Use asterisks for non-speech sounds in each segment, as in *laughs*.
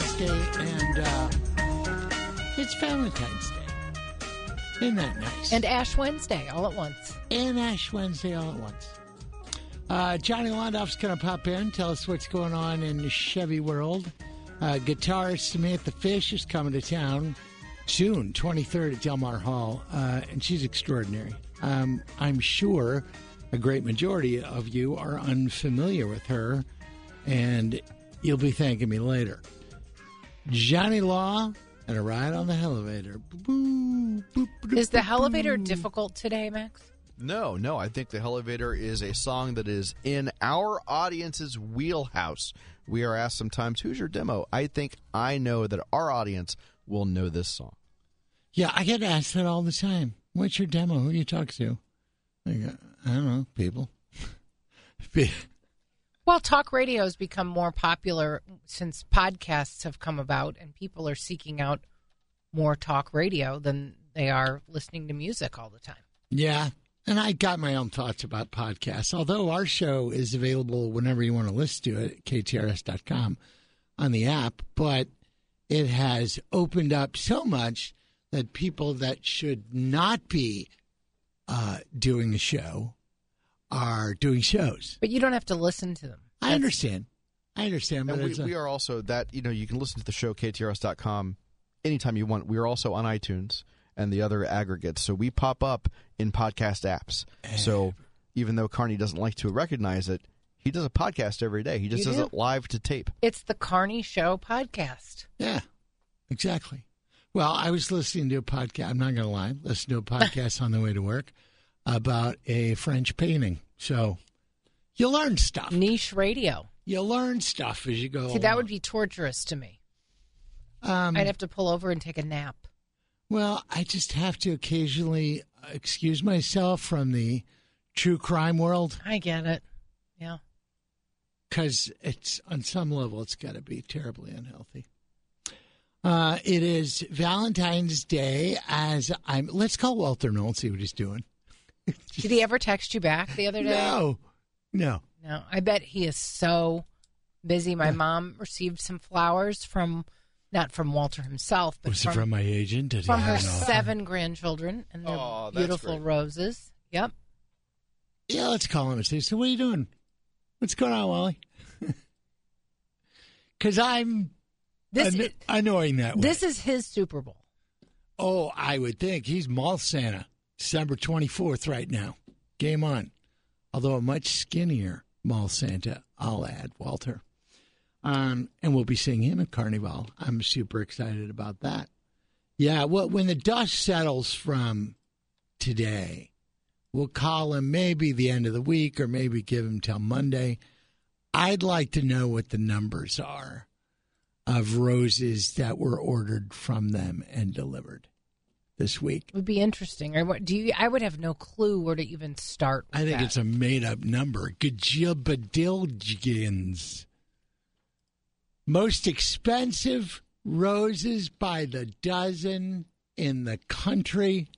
Is Wednesday, and uh, it's Valentine's Day. Isn't that nice? And Ash Wednesday all at once. And Ash Wednesday all at once. Uh, Johnny Londoff's going to pop in, tell us what's going on in the Chevy world. Uh, guitarist Samantha Fish is coming to town June 23rd at Delmar Hall, uh, and she's extraordinary. Um, I'm sure a great majority of you are unfamiliar with her, and you'll be thanking me later. Johnny Law and a ride on the Hellavator. Is the Hellavator difficult today, Max? No, no. I think the Hellavator is a song that is in our audience's wheelhouse. We are asked sometimes, "Who's your demo?" I think I know that our audience will know this song. Yeah, I get asked that all the time. What's your demo? Who you talk to? I, go, uh, I don't know, people. *laughs* well, talk radio has become more popular since podcasts have come about, and people are seeking out more talk radio than they are listening to music all the time. Yeah, and I got my own thoughts about podcasts. Although our show is available whenever you want to listen to it at ktrs.com on the app, but it has opened up so much that people that should not be uh, doing a show are doing shows. But you don't have to listen to them. I understand. I understand. But we, a, we, are also that you know you can listen to the show ktrs.com anytime you want. We are also on iTunes and the other aggregates, so we pop up in podcast apps. So even though Carney doesn't like to recognize it, he does a podcast every day. He just You does do? it live to tape. It's the Carney Show podcast. Yeah, exactly. Well, I was listening to a podcast. I'm not going to lie. Listen to a *laughs* podcast on the way to work about a French painting. So you learn stuff. Niche radio. You learn stuff as you go. See, that would be torturous to me. Um, I'd have to pull over and take a nap. Well, I just have to occasionally excuse myself from the true crime world I get it. Yeah. because it's on some level it's got to be terribly unhealthy. Uh, it is Valentine's Day. As I'm, let's call Walter Knoll and see what he's doing. Did he ever text you back the other day? No, no. No. I bet he is so busy. My mom received some flowers from, not from Walter himself, but Was from, it from my agent? Did from her have offer? seven grandchildren and their Aw, that's beautiful great. roses. Yep. Yeah, let's call him and say, so what are you doing? What's going on, Wally? *laughs* Because I'm This anno- is, annoying that way. this is his Super Bowl. Oh, I would think he's mall Santa, December twenty fourth, right now. Game on. Although a much skinnier mall Santa, I'll add Walter. Um, and we'll be seeing him at Carnival. I'm super excited about that. Yeah, well, when the dust settles from today, we'll call him maybe the end of the week or maybe give him till Monday. I'd like to know what the numbers are of roses that were ordered from them and delivered this week. Would be interesting. What do you? I would have no clue where to even start. I think that. it's a made up number. Gajilbadilgins. Most expensive roses by the dozen in the country.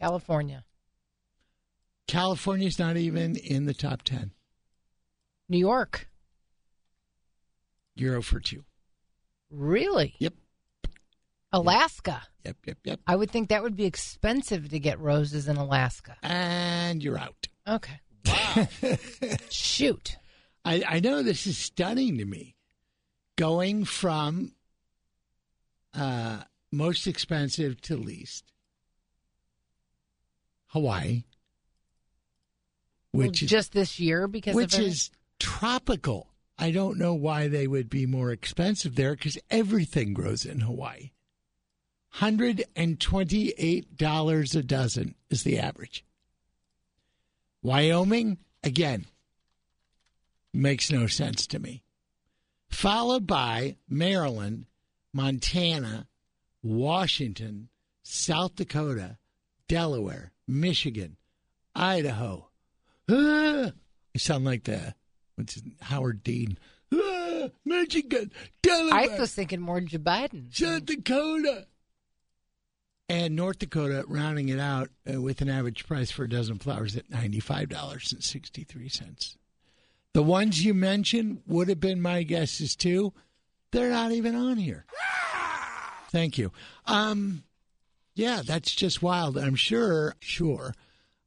California, California's not even in the top 10. New York. Euro oh for two. Really? Yep. Alaska. Yep, yep, yep. I would think that would be expensive to get roses in Alaska. And you're out. Okay. Wow. *laughs* Shoot. I, I know this is stunning to me. Going from uh, most expensive to least. Hawaii, Well, which is just this year because which is tropical. I don't know why they would be more expensive there because everything grows in Hawaii. Hundred and twenty-eight dollars a dozen is the average. Wyoming, again, makes no sense to me. Followed by Maryland, Montana, Washington, South Dakota, Delaware, Michigan, Idaho. Ah, I sound like the what's Howard Dean. Ah, Michigan, Delaware, I was thinking more Joe Biden. South Dakota, and North Dakota, rounding it out uh, with an average price for a dozen flowers at ninety-five dollars and sixty-three cents. The ones you mentioned would have been my guesses too. They're not even on here. Thank you. Um, yeah, that's just wild. I'm sure, sure,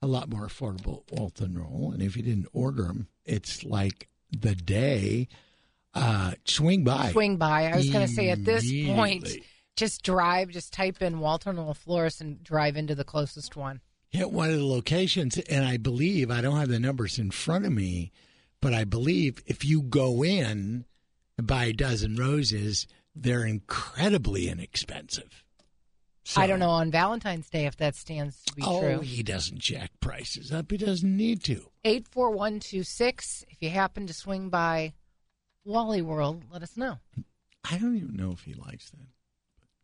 a lot more affordable Walter Knoll. And if you didn't order them, it's like the day. Uh, swing by. Swing by. I was going to say at this point. Just drive, just type in Walter Knoll Florist and drive into the closest one. hit one of the locations, and I believe I don't have the numbers in front of me, but I believe if you go in and buy a dozen roses, they're incredibly inexpensive. So- I don't know on Valentine's Day if that stands to be oh, true. he doesn't jack prices up. He doesn't need to. 84126. If you happen to swing by Wally World, let us know. I don't even know if he likes that.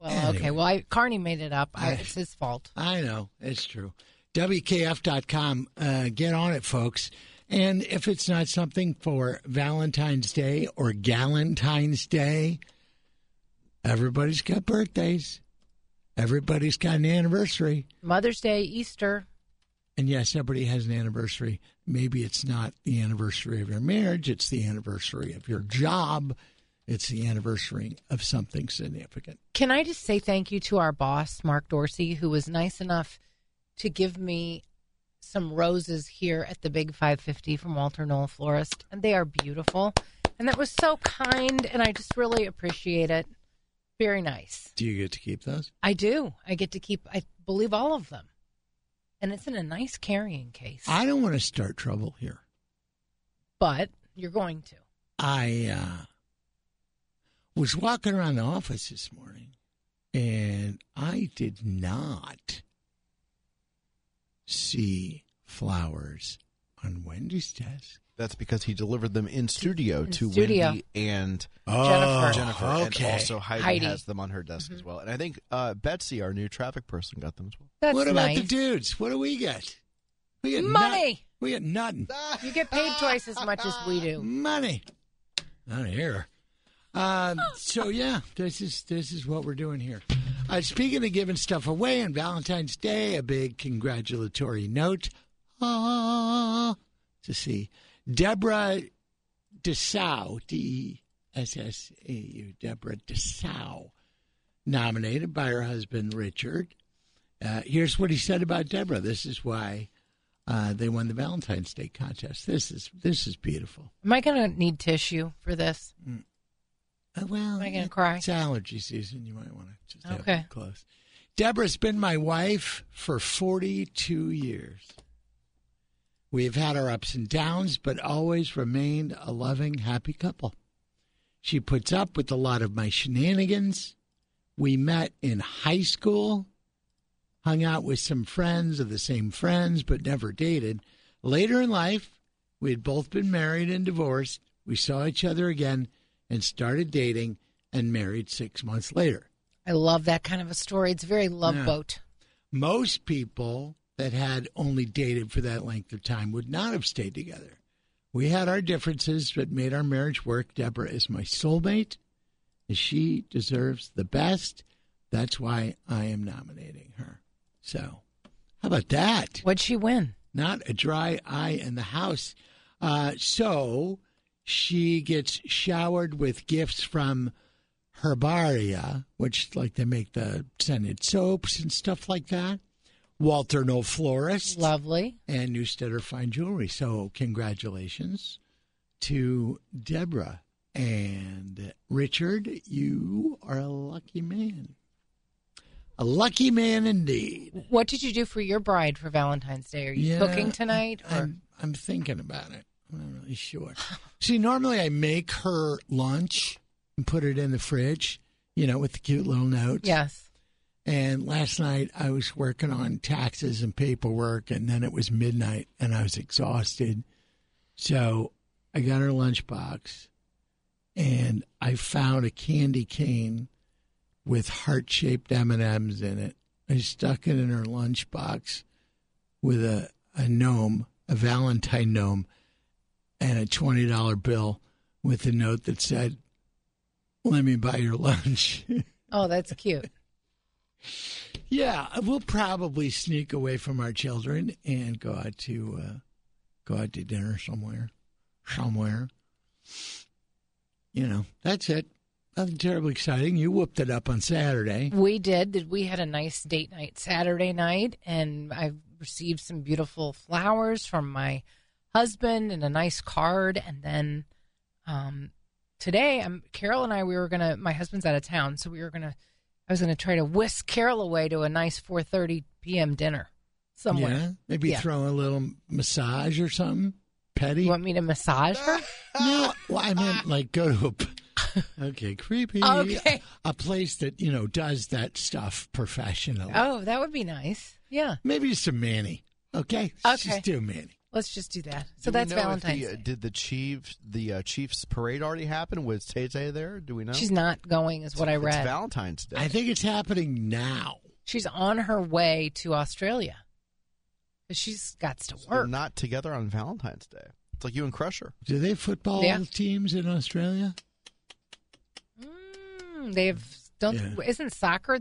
Well, Anyway. okay. Well, I, Carney made it up. I, I- it's his fault. I know it's true. WKF.com. Uh, get on it, folks. And if it's not something for Valentine's Day or Galentine's Day, everybody's got birthdays. Everybody's got an anniversary. Mother's Day, Easter. And yes, everybody has an anniversary. Maybe it's not the anniversary of your marriage, it's the anniversary of your job, it's the anniversary of something significant. Can I just say thank you to our boss, Mark Dorsey, who was nice enough to give me some roses here at the Big 550 from Walter Knoll Florist, and they are beautiful. And that was so kind, and I just really appreciate it. Very nice. Do you get to keep those? I do. I get to keep, I believe, all of them. And it's in a nice carrying case. I don't want to start trouble here. but you're going to. I uh, was walking around the office this morning and I did not see flowers on Wendy's desk. That's because he delivered them in studio In to studio. Wendy and Jennifer. Jennifer, okay. and also Heidi, Heidi. has them on her desk as well. And I think uh, Betsy, our new traffic person, got them as well. That's what about nice. the dudes? What do we get? We get Money. nut- we get nothing. You get paid twice as much as we do. Money. Not here. Um, so yeah, this is this is what we're doing here. Uh, speaking of giving stuff away on Valentine's Day, a big congratulatory note ah, to see Deborah Dessau, D E S S A U, Deborah Dessau, nominated by her husband Richard. Uh, here's what he said about Deborah. This is why uh, they won the Valentine's Day contest. This is this is beautiful. Am I going to need tissue for this? Uh, well, Am I gonna cry? It's allergy season. You might want to just have it close. Deborah's been my wife for 42 years. We have had our ups and downs, but always remained a loving, happy couple. She puts up with a lot of my shenanigans. We met in high school, hung out with some friends of the same friends, but never dated. Later in life, we had both been married and divorced. We saw each other again and started dating and married six months later. I love that kind of a story. It's very love Yeah. boat. Most people that had only dated for that length of time would not have stayed together. We had our differences, but made our marriage work. Deborah is my soulmate, and she deserves the best. That's why I am nominating her. So, how about that? What'd she win? not a dry eye in the house. Uh, so she gets showered with gifts from Herbaria, which like they make the scented soaps and stuff like that. Walter Knoll Florist Lovely. and Newsteader Fine Jewelry. So congratulations to Deborah and Richard. You are a lucky man. A lucky man indeed. What did you do for your bride for Valentine's Day? Are you Yeah, cooking tonight? I'm I'm thinking about it. I'm not really sure. *laughs* See, normally I make her lunch and put it in the fridge, you know, with the cute little notes. yes. And last night I was working on taxes and paperwork, and then it was midnight, and I was exhausted. So I got her lunchbox, and I found a candy cane with heart-shaped M and M's in it. I stuck it in her lunchbox with a a gnome, a Valentine gnome, and a twenty dollar bill with a note that said, "Let me buy your lunch." *laughs* Oh, that's cute. Yeah, we'll probably sneak away from our children and go out to uh, go out to dinner somewhere. somewhere. You know, that's it. Nothing terribly exciting. You whooped it up on Saturday. We did. Did we had a nice date night Saturday night, and I received some beautiful flowers from my husband and a nice card. And then um, today, um, Carol and I, we were gonna. My husband's out of town, so we were gonna. I was gonna try to whisk Carol away to a nice 4:30 p.m. dinner somewhere. Yeah, maybe Yeah. throw a little massage or something. Petty. You want me to massage her? *laughs* No, well, I meant like go to a. *laughs* Okay, creepy. Okay. A place that you know does that stuff professionally. Oh, that would be nice. Yeah, Maybe just a Manny. Okay. Okay. Just do Manny. Let's just do that. Do So we that's know if Valentine's. The, uh, Day. did the Chiefs the uh, Chiefs parade already happen? Was Tay Tay there? Do we know? She's not going, is what I It's read. Valentine's Day. I think it's happening now. She's on her way to Australia. 'Cause She's got to So they're work. not together on Valentine's Day. It's like you and Crusher. Do they have football Yeah. teams in Australia? Mm, they've don't Yeah. isn't soccer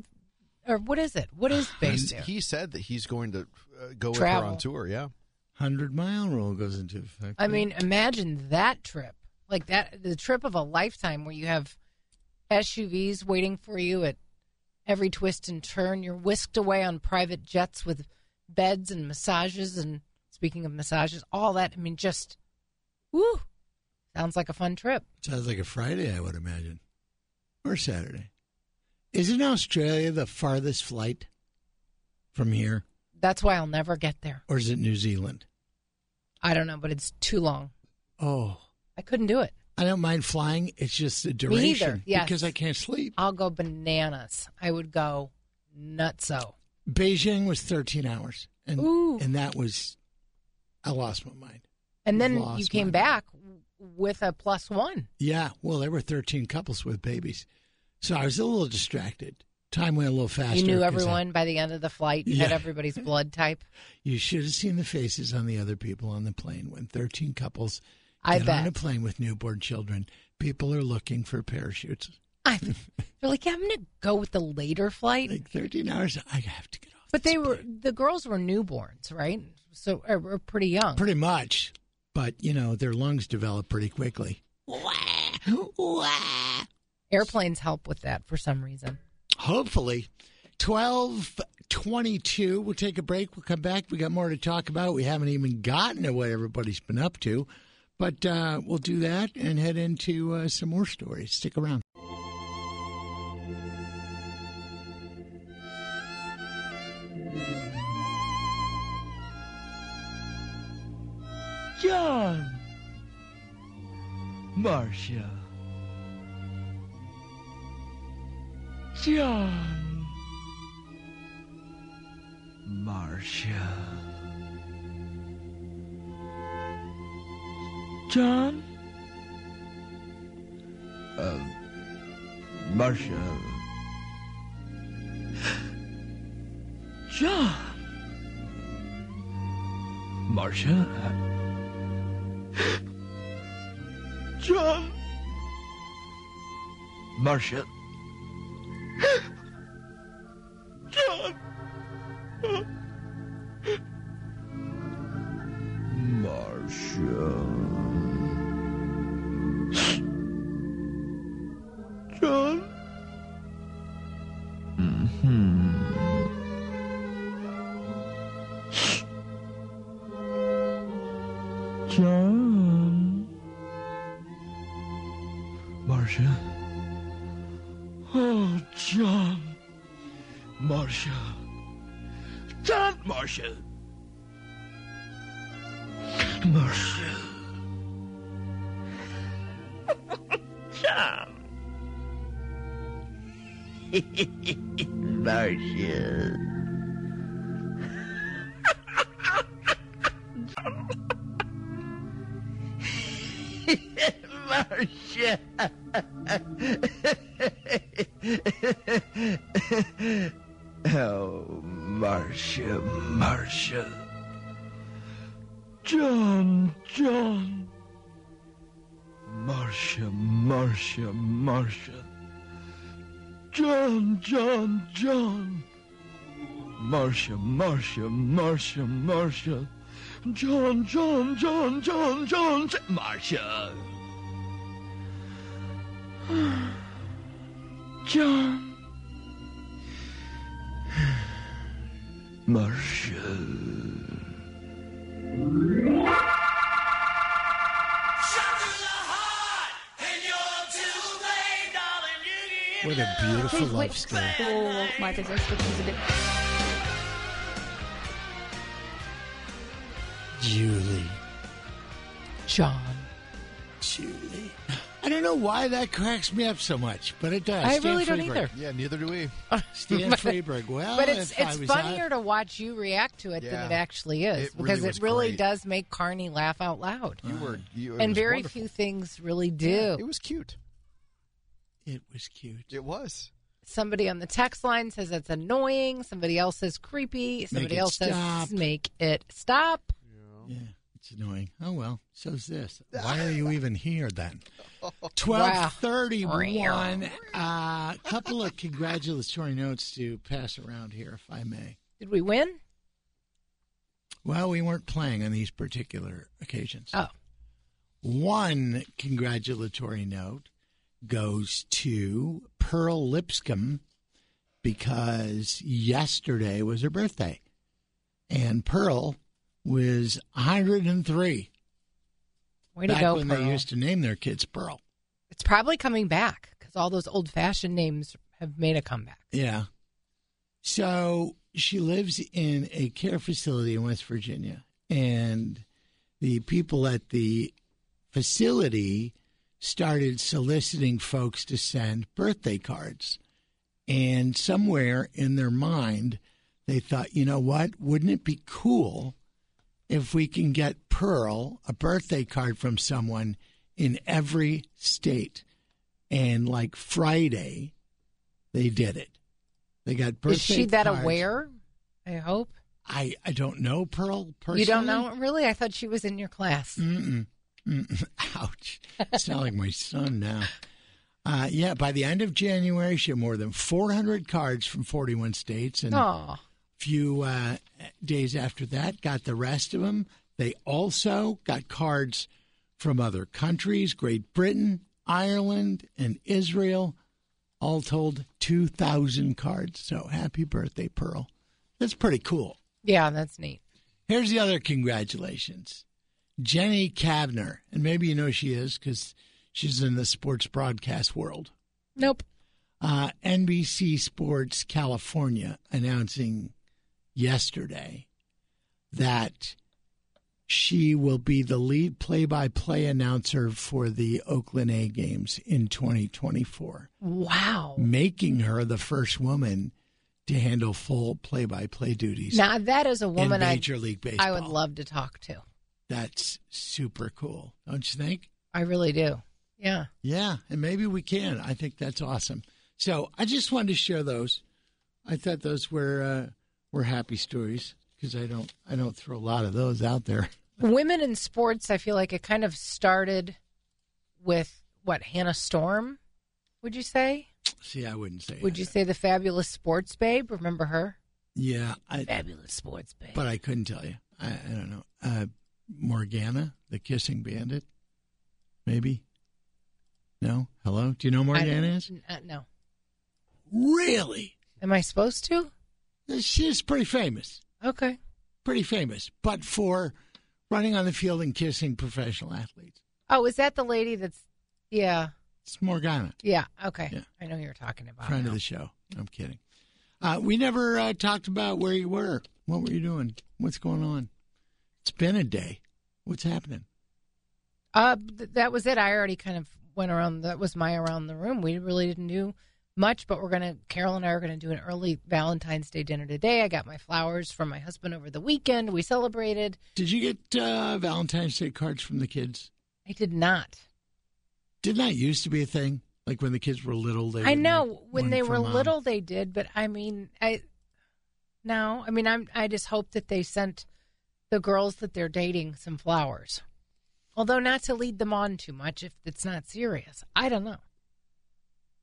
or what is it? What is *sighs* based He, said that he's going to uh, go with her on tour. Yeah. Hundred mile rule goes into effect. I mean, imagine that trip. Like that the trip of a lifetime where you have SUVs waiting for you at every twist and turn. You're whisked away on private jets with beds and massages and speaking of massages, all that. I mean just woo. Sounds like a fun trip. sounds like a Friday, I would imagine, or Saturday. Isn't Australia the farthest flight from here, That's why I'll never get there. or is it New Zealand? I don't know, but it's too long. Oh, I couldn't do it. I don't mind flying. It's just the duration yes. because I can't sleep. I'll go bananas. I would go nutso. Beijing was 13 hours, and Ooh. and that was I lost my mind. And then Lost you came back with a plus one. Yeah, well, there were 13 couples with babies, so I was a little distracted. Time went a little faster. you knew 'cause I- everyone by the end of the flight. You had everybody's blood type. *laughs* you should have seen the faces on the other people on the plane when 13 couples I get on a plane with newborn children. People are looking for parachutes. I, *laughs* they're like, yeah, I'm going to go with the later flight. Like 13 hours, I have to get off. But they were plane. the girls were newborns, right? So or, or pretty young. pretty much, but you know their lungs develop pretty quickly. Airplanes help with that for some reason. Hopefully. 1222. We'll take a break. We'll come back. We got more to talk about. We haven't even gotten to what everybody's been up to. But uh, we'll do that and head into uh, some more stories. Stick around. John. Marcia. John. Marcia. John? Uh, Marcia. John. Marcia? John. Marcia. John. Marcia. Marcia. John, Marcia. Marcia. John. *laughs* Marcia. Marcia, Marcia. John, John. Marcia, Marcia, Marcia. John, John, John. Marcia, Marcia, Marcia, Marcia. John, John, John, John, John, J- Marcia. *sighs* John. Marcia. What a beautiful Wait, love story. Oh, my business, which is a bit. Julie. John. Julie. I don't know why that cracks me up so much, but it does. I Stan really don't either. Yeah, neither do we. *laughs* Stan But- Freberg. Well, But it's it's funnier out- to watch you react to it Yeah. than it actually is It because was it really great. does make Carney laugh out loud. You were, you, and very wonderful. few things really do. Yeah, it was cute. It was cute. It was. Somebody on the text line says it's annoying. Somebody else says creepy. Somebody it else stop. says make it stop. Yeah, it's annoying. Oh well, so's this. *laughs* Why are you even here then? *laughs* Twelve thirty-one. A uh, couple of congratulatory notes to pass around here, if I may. Did we win? Well, we weren't playing on these particular occasions. Oh, One congratulatory note goes to Pearl Lipscomb because yesterday was her birthday. And Pearl was 103 way to back go, when Pearl. they used to name their kids Pearl. It's probably coming back because all those old-fashioned names have made a comeback. Yeah. So she lives in a care facility in West Virginia, and the people at the facility started soliciting folks to send birthday cards. And somewhere in their mind, they thought, you know what? Wouldn't it be cool if we can get Pearl a birthday card from someone in every state? And like Friday, they did it. They got birthday Is she that cards. aware? I hope. I, I don't know Pearl personally. You don't know? Really? I thought she was in your class. Mm-mm. Mm-mm. *laughs* Ouch. It's not like my son now. Uh, yeah, by the end of January, she had more than 400 cards from 41 states. And Oh, few uh, days after that, got the rest of them. They also got cards from other countries Great Britain, Ireland, and Israel. All told, 2,000 cards. So happy birthday, Pearl. That's pretty cool. yeah, that's neat. Here's the other congratulations Jenny Cavnar. And maybe you know she is because she's in the sports broadcast world. Nope. Uh, NBC Sports California announcing yesterday that she will be the lead play by play announcer for the Oakland A games in 2024, Wow. making her the first woman to handle full play by play duties Now that is a woman I Major League Baseball. I would love to talk to. That's super cool, don't you think? I really do. Yeah. Yeah, and maybe we can. I think that's awesome. So I just wanted to share those. I thought those were uh, were happy stories because I don't I don't throw a lot of those out there. *laughs* Women in sports, I feel like it kind of started with what Hannah Storm. Would you say? See, I wouldn't say. Would that. you say the fabulous sports babe? Remember her? Yeah, I, Fabulous sports babe. but I couldn't tell you. I, I don't know. Uh, Morgana, the kissing bandit, maybe. No, hello. Do you know Morgana is? Uh, no. Really? Am I supposed to? She's pretty famous. Okay. Pretty famous, but for running on the field and kissing professional athletes. Oh, is that the lady that's? Yeah. It's Morgana. Yeah. Okay. Yeah. I know who you're talking about. friend now. of the show. I'm kidding. Uh, we never uh, talked about where you were. What were you doing? What's going on? It's been a day. What's happening? Uh, th- that was it. I already kind of went around. That was my around the room. We really didn't do much, but we're gonna. Carol and I are gonna do an early Valentine's Day dinner today. I got my flowers from my husband over the weekend. We celebrated. Did you get uh, Valentine's Day cards from the kids? I did not. Didn't that used to be a thing? Like when the kids were little, they I know when they were mom. little, they did, but I mean, I no. I mean, I'm. I just hope that they sent the girls that they're dating some flowers. Although not to lead them on too much if it's not serious. I don't know.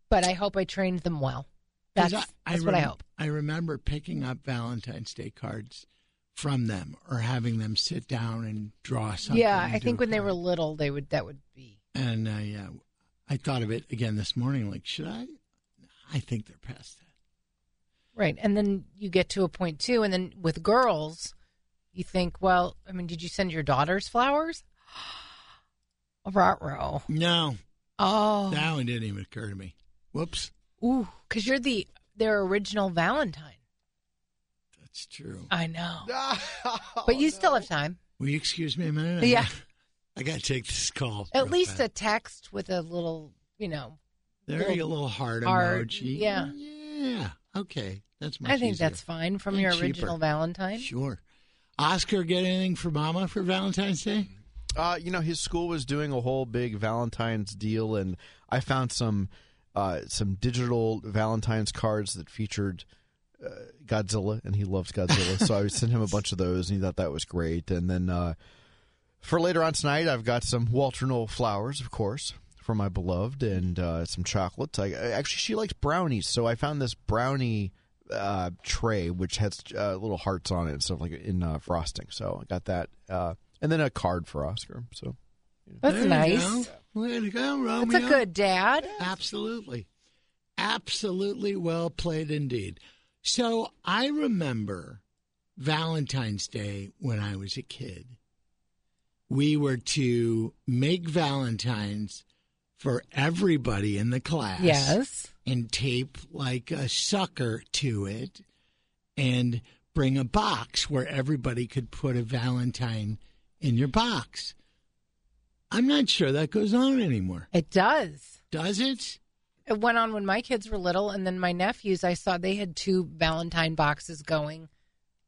But I hope I trained them well. That's, I, that's what I hope. I remember picking up Valentine's Day cards from them or having them sit down and draw something. yeah, I think when they were little, they would that would be. And uh, yeah, I thought of it again this morning. Like, should I? I think they're past that. Right. And then you get to a point too. And then with girls, you think, well, I mean, did you send your daughters flowers? *gasps* Rot-row. No, Oh. that one didn't even occur to me. Whoops, Ooh, because you're the their original Valentine. that's true. I know. *laughs* Oh, but you still have time. Will you excuse me a minute? Yeah. I got to take this call. At least fast. a text with a little, you know. there little a little heart, heart, emoji. yeah. yeah. Okay, that's much I think easier. that's fine from And your cheaper. original Valentine. Sure. Oscar, get anything for Mama for Valentine's Day? Uh, you know, his school was doing a whole big Valentine's deal, and I found some uh, some digital Valentine's cards that featured uh, Godzilla, and he loves Godzilla. so I sent him a bunch of those, and he thought that was great. And then uh, for later on tonight, I've got some Walter Knoll flowers, of course, for my beloved, and uh, some chocolates. I, I- actually, she likes brownies, so I found this brownie uh, tray which has uh, little hearts on it and stuff like in uh, frosting. So I got that, uh, and then a card for Oscar. So That's There you nice. Way to go, Romeo. That's a good dad. Absolutely. Absolutely well played indeed. So I remember Valentine's Day when I was a kid. We were to make Valentines for everybody in the class. Yes. And tape like a sucker to it and bring a box where everybody could put a Valentine in your box. I'm not sure that goes on anymore. It does. Does it? It went on when my kids were little, and then my nephews, I saw they had two Valentine boxes going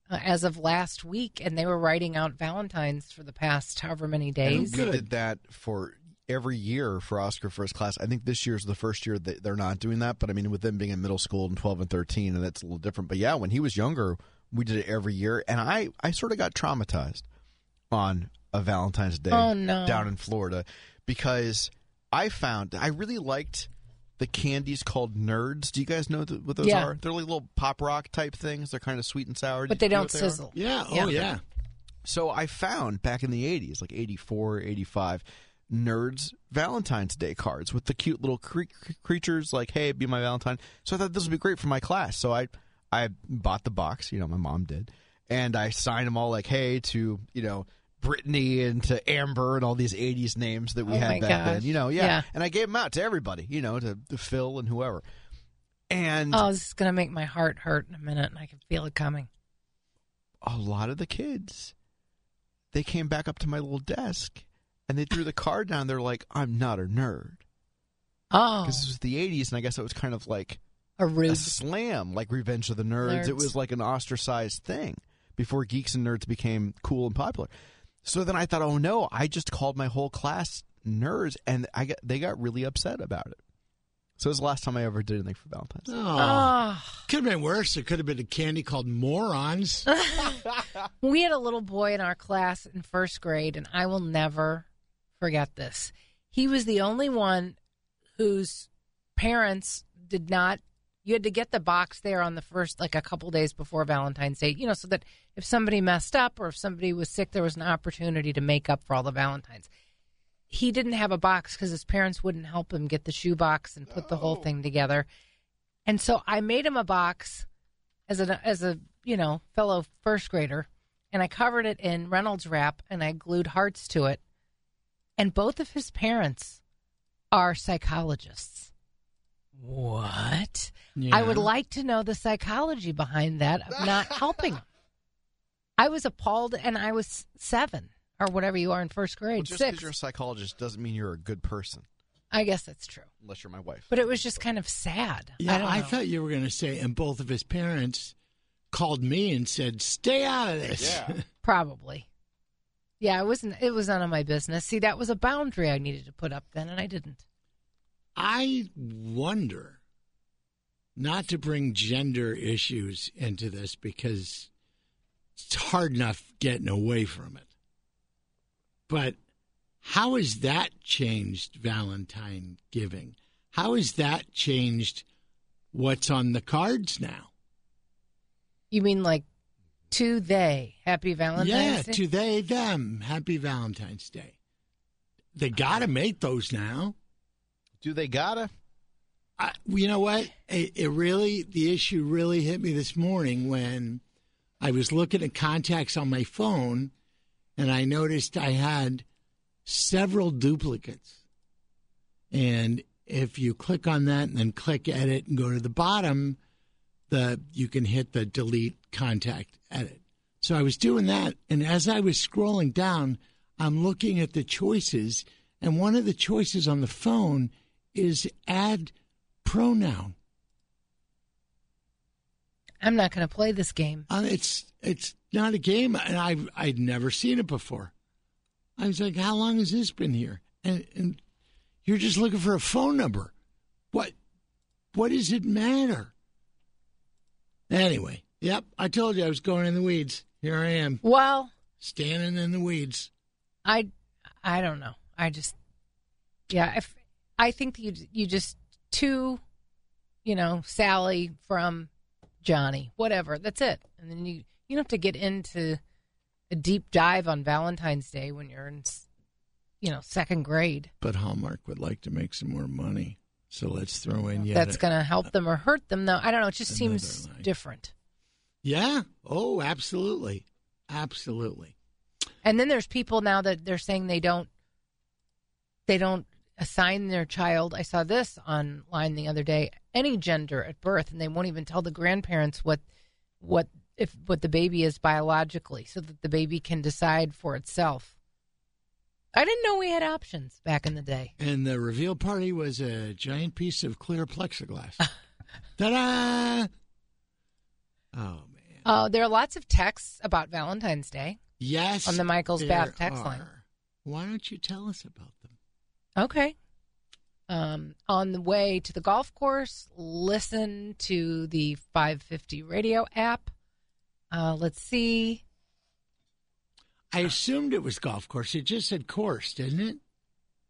uh, as of last week, and they were writing out Valentines for the past however many days. we did that for every year for Oscar First Class. I think this year's the first year that they're not doing that, but I mean, with them being in middle school and 12 and 13, and that's a little different. But yeah, when he was younger, we did it every year, and I, I sort of got traumatized on a Valentine's Day Oh, no. down in Florida because I found I really liked the candies called Nerds. Do you guys know th- what those Yeah. are? They're like little pop rock type things. They're kind of sweet and sour. But Do they don't they sizzle. Yeah. Oh, yeah. Oh, yeah. So I found back in the 80s, like 84, 85, Nerds Valentine's Day cards with the cute little cre- cre- creatures like, hey, be my Valentine. So I thought this would be great for my class. So I, I bought the box, you know, my mom did. And I signed them all like, hey, to, you know, Brittany and to Amber and all these 80s names that we Oh had back gosh. then. You know, yeah. Yeah. And I gave them out to everybody, you know, to, to Phil and whoever. And Oh, this is going to make my heart hurt in a minute, and I can feel it coming. a lot of the kids they came back up to my little desk and they threw the card down they're like i'm not a nerd Oh, because this was the 80s and i guess it was kind of like a a slam like revenge of the nerds. it was like an ostracized thing before geeks and nerds became cool and popular so then i thought oh no i just called my whole class nerds and i got they got really upset about it so it was the last time i ever did anything for valentine's Oh, ah. Oh, could have been worse. It could have been a candy called morons. *laughs* we had a little boy in our class in first grade, and I will never forget this. He was the only one whose parents did not. You had to get the box there on the first, like a couple days before Valentine's Day, you know, so that if somebody messed up or if somebody was sick, there was an opportunity to make up for all the Valentines. He didn't have a box because his parents wouldn't help him get the shoe box and put the whole thing together. And so I made him a box as a as a you know fellow first grader, and I covered it in Reynolds wrap and I glued hearts to it. And both of his parents are psychologists. What? I would like to know the psychology behind that of not *laughs* helping. I was appalled, and I was seven or whatever you are in first grade. Well, just because you're a psychologist doesn't mean you're a good person I guess that's true, unless you're my wife but it was just kind of sad. Yeah, I, don't I, thought you were going to say, and both of his parents called me and said, "Stay out of this." Yeah. *laughs* Probably. Yeah, it wasn't it was none of my business. See, that was a boundary I needed to put up then and I didn't. I wonder, not to bring gender issues into this because it's hard enough getting away from it. But how has that changed Valentine giving? How has that changed what's on the cards now? You mean like To they. Happy Valentine's yeah, Day. to they, them. Happy Valentine's Day. They got to make those now. Do they gotta? I, you know what? It, it really, the issue really hit me this morning when I was looking at contacts on my phone and I noticed I had several duplicates. And if you click on that and then click edit and go to the bottom, the you can hit the delete contact edit. So I was doing that and as I was scrolling down, I'm looking at the choices and one of the choices on the phone is add pronoun. I'm not going to play this game. Uh, it's it's not a game, and I I'd never seen it before. I was like, how long has this been here? And and you're just looking for a phone number. What what does it matter? Anyway, yep, I told you I was going in the weeds. Here I am, Well, standing in the weeds. I I don't know. I just yeah, if I think you you just to you know, Sally from Johnny, whatever. That's it. And then you you don't have to get into a deep dive on Valentine's Day when you're in you know, second grade. But Hallmark would like to make some more money, so let's throw in yet. That's going to help them or hurt them though. I don't know, it just seems line. different. Yeah. Oh, absolutely, absolutely. And then there's people now that they're saying they don't they don't assign their child. I saw this online the other day, any gender at birth, and they won't even tell the grandparents what what if what the baby is biologically, so that the baby can decide for itself. I didn't know we had options back in the day. And the reveal party was a giant piece of clear plexiglass. *laughs* Ta-da! Oh man! Uh, there are lots of texts about Valentine's Day. Yes, On the Michael's Bath text line. Why don't you tell us about them? Okay. Um, on the way to the golf course, listen to the 550 radio app. Uh, let's see. I assumed it was golf course. It just said course, didn't it?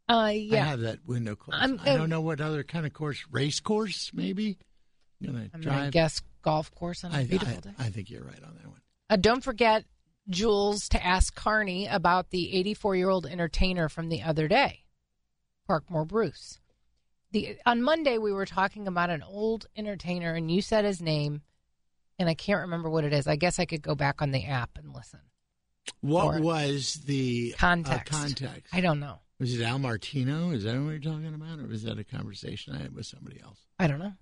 Uh, I yeah, have that window closed. I'm- I don't know what other kind of course. Race course, maybe. I'm gonna I'm to guess golf course on a I, beautiful I, day. I think you're right on that one. Uh, don't forget, Jules, to ask Carney about the 84 year old entertainer from the other day, Parkmore Bruce. The on Monday we were talking about an old entertainer, and you said his name, and I can't remember what it is. I guess I could go back on the app and listen. What Or- was the uh, Context. context? I don't know. Was it Al Martino? Is that what you're talking about, or was that a conversation I had with somebody else? I don't know.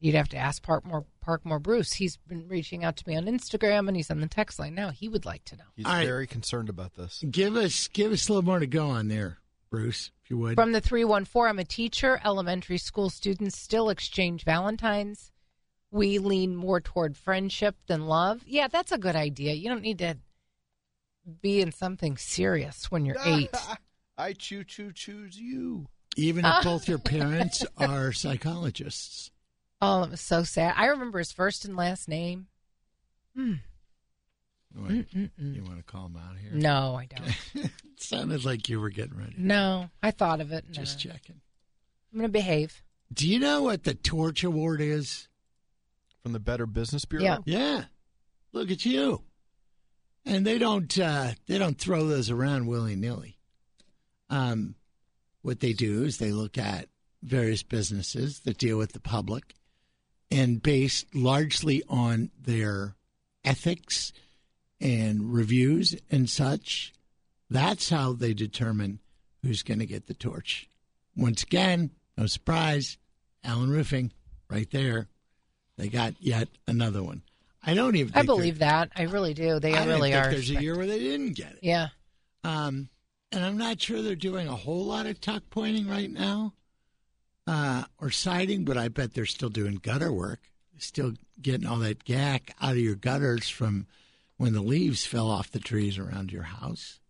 You'd have to ask Parkmore Parkmore Bruce. He's been reaching out to me on Instagram, and he's on the text line now. He would like to know. He's All right. very concerned about this. Give us give us a little more to go on there, Bruce, if you would. From the 314, I'm a teacher. Elementary school students still exchange Valentines. We lean more toward friendship than love. Yeah, that's a good idea. You don't need to be in something serious when you're *laughs* eight. I choo choo choose you. Even if ah. both your *laughs* parents are psychologists. Oh, it was so sad. I remember his first and last name. Hmm. Wait, you want to call him out here? No, I don't. *laughs* it sounded like you were getting ready. No, I thought of it. and Just checking. I'm going to behave. Do you know what the Torch Award is? From the Better Business Bureau? Yeah. Yeah. Look at you. And they don't uh, they don't throw those around willy nilly. Um, what they do is they look at various businesses that deal with the public, and based largely on their ethics and reviews and such, that's how they determine who's going to get the torch. Once again, no surprise, Allen Roofing, right there. They got yet another one. I don't even. I believe that. I really do. They I really think are. There's a year where they didn't get it. Yeah. Um, and I'm not sure they're doing a whole lot of tuck pointing right now, uh, or siding, but I bet they're still doing gutter work, still getting all that gack out of your gutters from when the leaves fell off the trees around your house.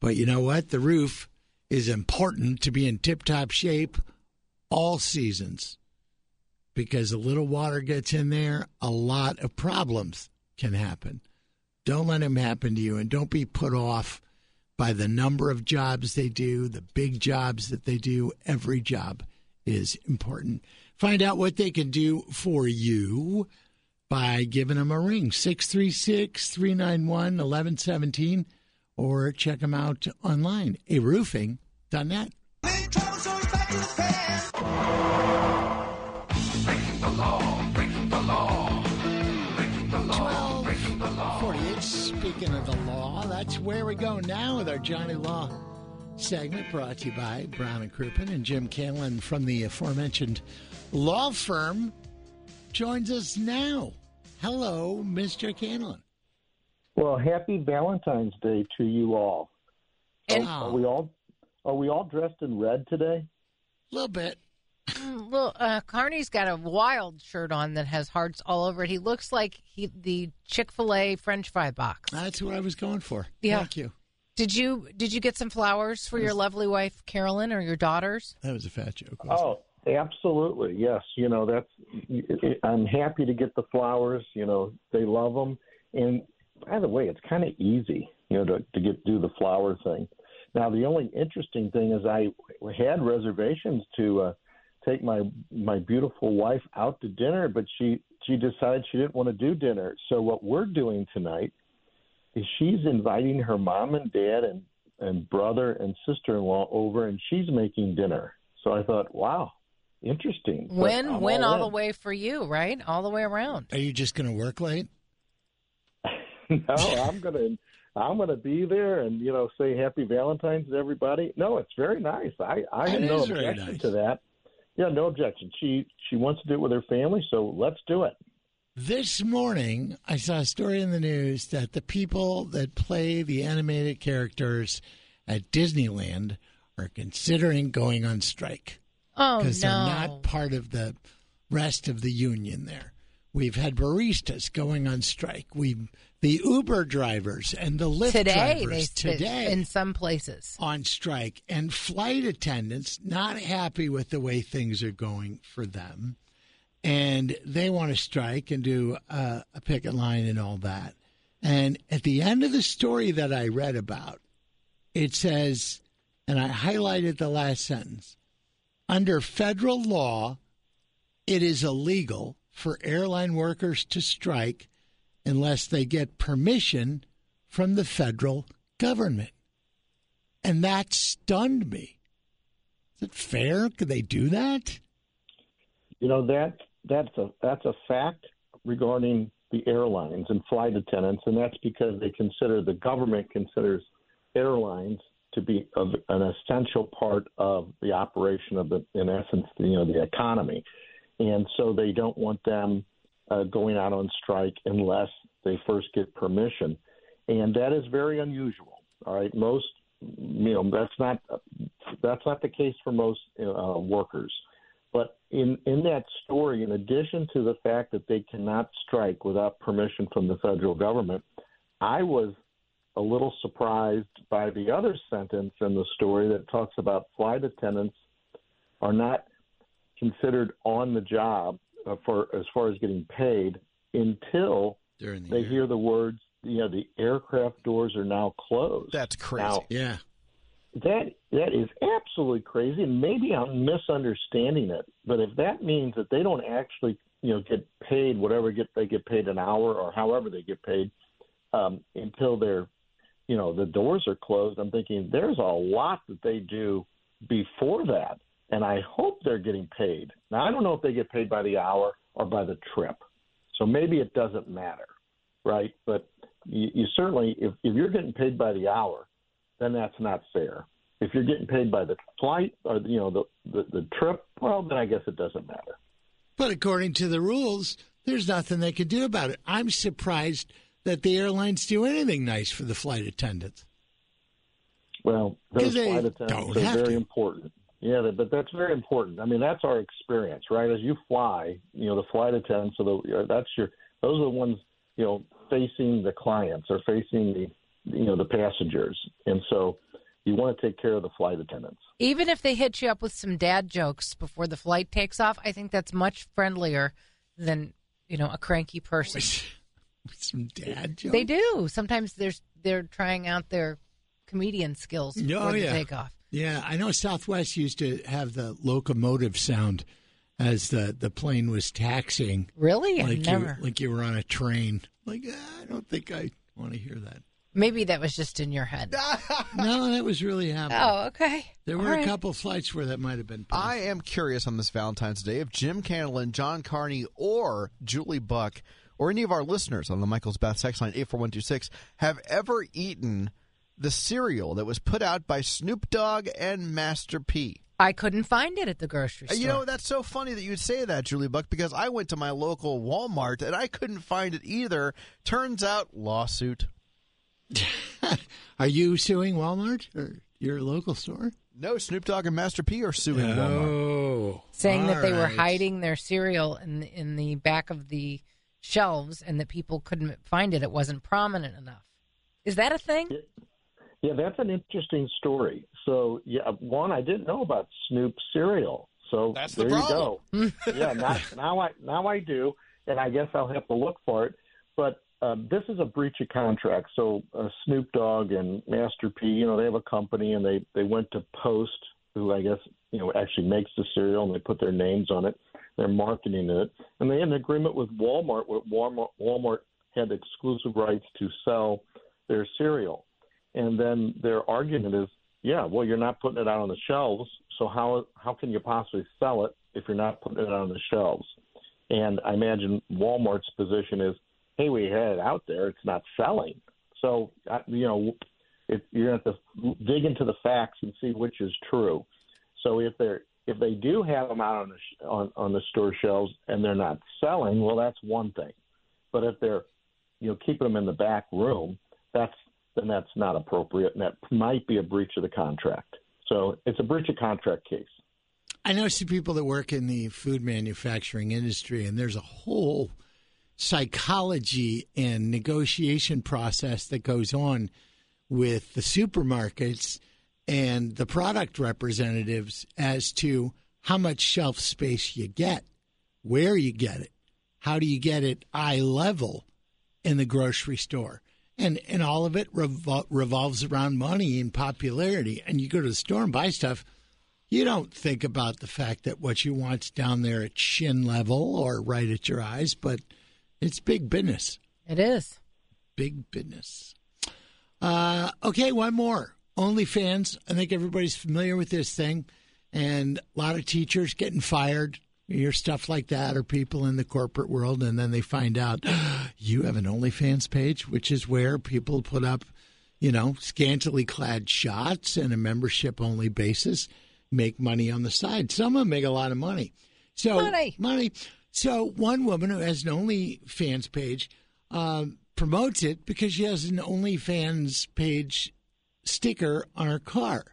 But you know what? The roof is important to be in tip top shape all seasons because a little water gets in there, a lot of problems can happen. Don't let them happen to you and don't be put off by the number of jobs they do, the big jobs that they do. Every job is important. Find out what they can do for you by giving them a ring 636 391 1117 or check them out online aroofing.net. Twelve forty-eight. Speaking of the law, that's where we go now with our Johnny Law segment brought to you by Brown and Crouppen and Jim Cantalin from the aforementioned law firm joins us now. Hello, Mr. Cantalin. Well, happy Valentine's Day to you all. And- are, are we all are we all dressed in red today? A little bit. Mm, Well, uh, Carney's got a wild shirt on that has hearts all over it. He looks like he the Chick Fil A French fry box. That's what I was going for. Yeah. Thank you. Did you did you get some flowers for your lovely wife Carolyn or your daughters? That was a fat joke. wasn't Oh, absolutely. Yes. You know, that's I'm happy to get the flowers, you know, they love them. And by the way, it's kind of easy, you know, to to get do the flower thing. Now, the only interesting thing is I had reservations to uh take my my beautiful wife out to dinner, but she she decided she didn't want to do dinner. So what we're doing tonight is she's inviting her mom and dad and and brother and sister-in-law over, and she's making dinner. So I thought, wow, interesting. But Win I'm win all in. the way for you, right? All the way around. Are you just going to work late? *laughs* no, *laughs* I'm gonna I'm gonna be there and you know say Happy Valentine's to everybody. No, it's very nice. I I have no objection nice. to that. Yeah, no objection. She she wants to do it with her family, so let's do it. This morning, I saw a story in the news that the people that play the animated characters at Disneyland are considering going on strike Oh no. because they're not part of the rest of the union there. We've had baristas going on strike. We the Uber drivers and the Lyft today drivers said today in some places. on strike and flight attendants not happy with the way things are going for them and they want to strike and do a picket line and all that and at the end of the story that i read about it says and i highlighted the last sentence under federal law it is illegal for airline workers to strike unless they get permission from the federal government and that stunned me. Is it fair? Could they do that? You know that that's a that's a fact regarding the airlines and flight attendants, and that's because they consider the government considers airlines to be of an essential part of the operation of the, in essence, you know, the economy, and so they don't want them uh, going out on strike unless they first get permission, and that is very unusual. All right, most you know that's not that's not the case for most uh, workers. But in, in that story, in addition to the fact that they cannot strike without permission from the federal government, I was a little surprised by the other sentence in the story that talks about flight attendants are not considered on the job uh, for as far as getting paid until During the they year. hear the words, you know, the aircraft doors are now closed. That's crazy. Now, Yeah. that that is absolutely crazy, and maybe I'm misunderstanding it. But if that means that they don't actually, you know, get paid whatever get they get paid an hour or however they get paid um, until they're, you know, the doors are closed, I'm thinking there's a lot that they do before that, and I hope they're getting paid. Now I don't know if they get paid by the hour or by the trip, so maybe it doesn't matter, right? But you, you certainly, if, if you're getting paid by the hour, then that's not fair. If you're getting paid by the flight or you know the, the the trip, well, then I guess it doesn't matter. But according to the rules, there's nothing they can do about it. I'm surprised that the airlines do anything nice for the flight attendants. Well, those they flight attendants are very to. important. Yeah, but that's very important. I mean, that's our experience, right? As you fly, you know, the flight attendants are the uh, that's your those are the ones you know facing the clients or facing the you know the passengers, and so you want to take care of the flight attendants. Even if they hit you up with some dad jokes before the flight takes off, I think that's much friendlier than you know a cranky person. *laughs* Some dad jokes. They do. Sometimes there's they're trying out their comedian skills Oh, before the yeah. takeoff. Yeah, I know Southwest used to have the locomotive sound as the the plane was taxiing, Really? Like never. you like you were on a train. Like ah, I don't think I want to hear that. Maybe that was just in your head. *laughs* No, that was really happening. oh, okay. there were right. a couple flights where that might have been. Possible. I am curious on this Valentine's Day if Jim Cantalin, John Carney, or Julie Buck, or any of our listeners on the Michael's Bath sex line 84126 have ever eaten the cereal that was put out by Snoop Dogg and Master P. I couldn't find it at the grocery Uh, store. You know, that's so funny that you'd say that, Julie Buck, because I went to my local Walmart and I couldn't find it either. Turns out, lawsuit. *laughs* Are you suing Walmart or your local store? No, Snoop Dogg and Master P are suing Walmart. Oh, saying that they were hiding their cereal in in the back of the shelves and that people couldn't find it. It wasn't prominent enough. Is that a thing? Yeah, that's an interesting story. So, yeah, one I didn't know about Snoop cereal. So That's there problem. you go. yeah, *laughs* now, now I now I do, and I guess I'll have to look for it. But um, this is a breach of contract. So uh, Snoop Dogg and Master P, you know, they have a company, and they they went to Post, who I guess you know actually makes the cereal, and they put their names on it. They're marketing it, and they had an agreement with Walmart, where Walmart Walmart had exclusive rights to sell their cereal. And then their argument is, yeah, well, you're not putting it out on the shelves, so how how can you possibly sell it if you're not putting it on the shelves? And I imagine Walmart's position is, hey, we had it out there, it's not selling. So you know, if you're going to have to dig into the facts and see which is true. So if they're if they do have them out on the sh- on, on the store shelves and they're not selling, well, that's one thing. But if they're you know keeping them in the back room, that's then that's not appropriate, and that might be a breach of the contract. So it's a breach of contract case. I know some people that work in the food manufacturing industry, and there's a whole psychology and negotiation process that goes on with the supermarkets and the product representatives as to how much shelf space you get, where you get it, how do you get it eye level in the grocery store. And, and all of it revol- revolves around money and popularity. And you go to the store and buy stuff, you don't think about the fact that what you want's down there at shin level or right at your eyes, but it's big business. It is. Big business. Uh, okay, one more. OnlyFans. I think everybody's familiar with this thing, and a lot of teachers getting fired. You hear stuff like that, or people in the corporate world, and then they find out *gasps* you have an OnlyFans page, which is where people put up, you know, scantily clad shots and a membership only basis, make money on the side. Some of them make a lot of money. So Money. money. So one woman who has an OnlyFans page um, promotes it because she has an OnlyFans page sticker on her car.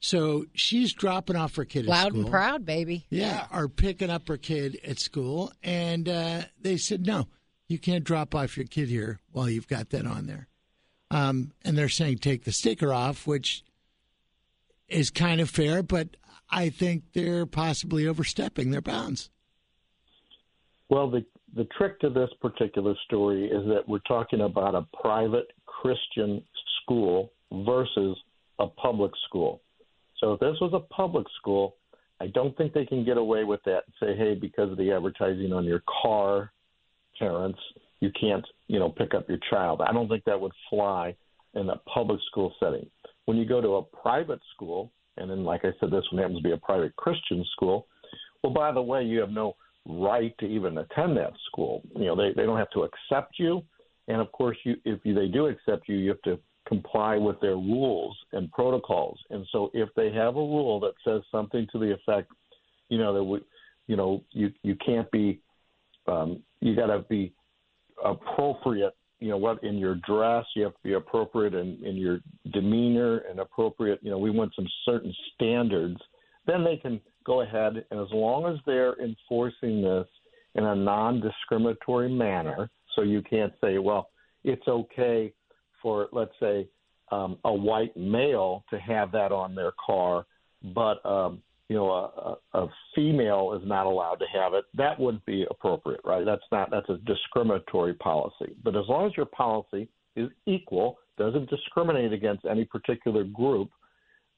So she's dropping off her kid at Loud school. and proud, baby. Yeah, or picking up her kid at school, and uh, they said no, you can't drop off your kid here while you've got that on there. Um, and they're saying take the sticker off, which is kind of fair, but I think they're possibly overstepping their bounds. Well, the the trick to this particular story is that we're talking about a private Christian school versus a public school. So if this was a public school, I don't think they can get away with that and say, hey, because of the advertising on your car, parents, you can't, you know, pick up your child. I don't think that would fly in a public school setting. When you go to a private school, and then, like I said, this one happens to be a private Christian school, well, by the way, you have no right to even attend that school. You know, they, they don't have to accept you. And of course, you, if you, they do accept you, you have to comply with their rules and protocols. And so if they have a rule that says something to the effect, you know, that we, you know, you, you can't be, um, you got to be appropriate, you know, what in your dress, you have to be appropriate in, in your demeanor and appropriate, you know, we want some certain standards, then they can go ahead and as long as they're enforcing this in a non-discriminatory manner, so you can't say, well, it's okay for let's say um, a white male to have that on their car, but um, you know a, a, a female is not allowed to have it. That wouldn't be appropriate, right? That's not that's a discriminatory policy. But as long as your policy is equal, doesn't discriminate against any particular group,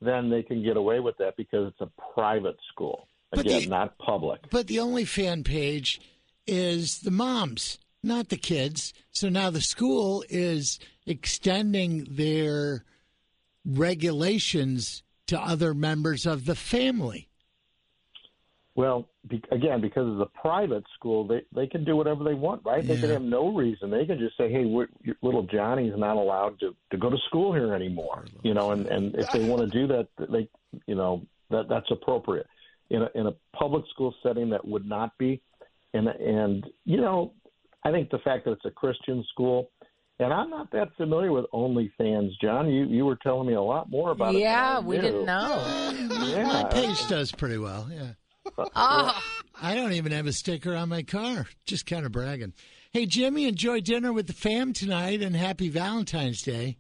then they can get away with that because it's a private school. Again, the- not public. But the only fan page is the moms, not the kids. So now the school is extending their regulations to other members of the family. Well, be, again, because it's a private school, they they can do whatever they want, right? They can have no reason. They can just say, "Hey, we're, little Johnny's not allowed to to go to school here anymore," you know. And and if they want to do that, they, you know, that that's appropriate. In a in a public school setting, that would not be. And and you know, I think the fact that it's a Christian school. And I'm not that familiar with OnlyFans, John. You you were telling me a lot more about it. yeah, we knew. didn't know. Yeah. My page does pretty well. Yeah. Oh, I don't even have a sticker on my car. Just kind of bragging. Hey, Jimmy, enjoy dinner with the fam tonight and happy Valentine's Day.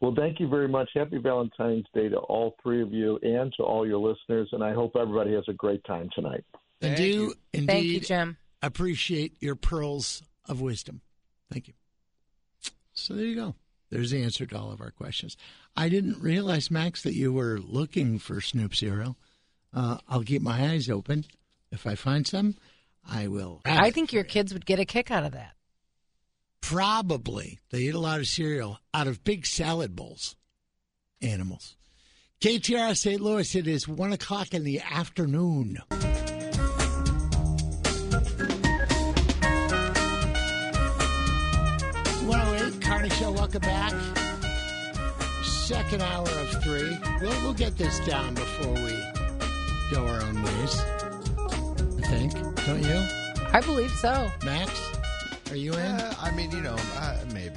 Well, thank you very much. Happy Valentine's Day to all three of you and to all your listeners. And I hope everybody has a great time tonight. And Thank do you. indeed thank you, Jim. Appreciate your pearls of wisdom. Thank you. So there you go. There's the answer to all of our questions. I didn't realize, Max, that you were looking for Snoop cereal. Uh, I'll keep my eyes open. If I find some, I will. I think your kids would get a kick out of that. Probably. They eat a lot of cereal out of big salad bowls. Animals. KTRS St. Louis, it is 1 o'clock in the afternoon. Carney Show, welcome back. Second hour of three. We'll, we'll get this down before we go our own ways. I think. Don't you? I believe so. Max? Are you in? Uh, I mean, you know, uh, maybe.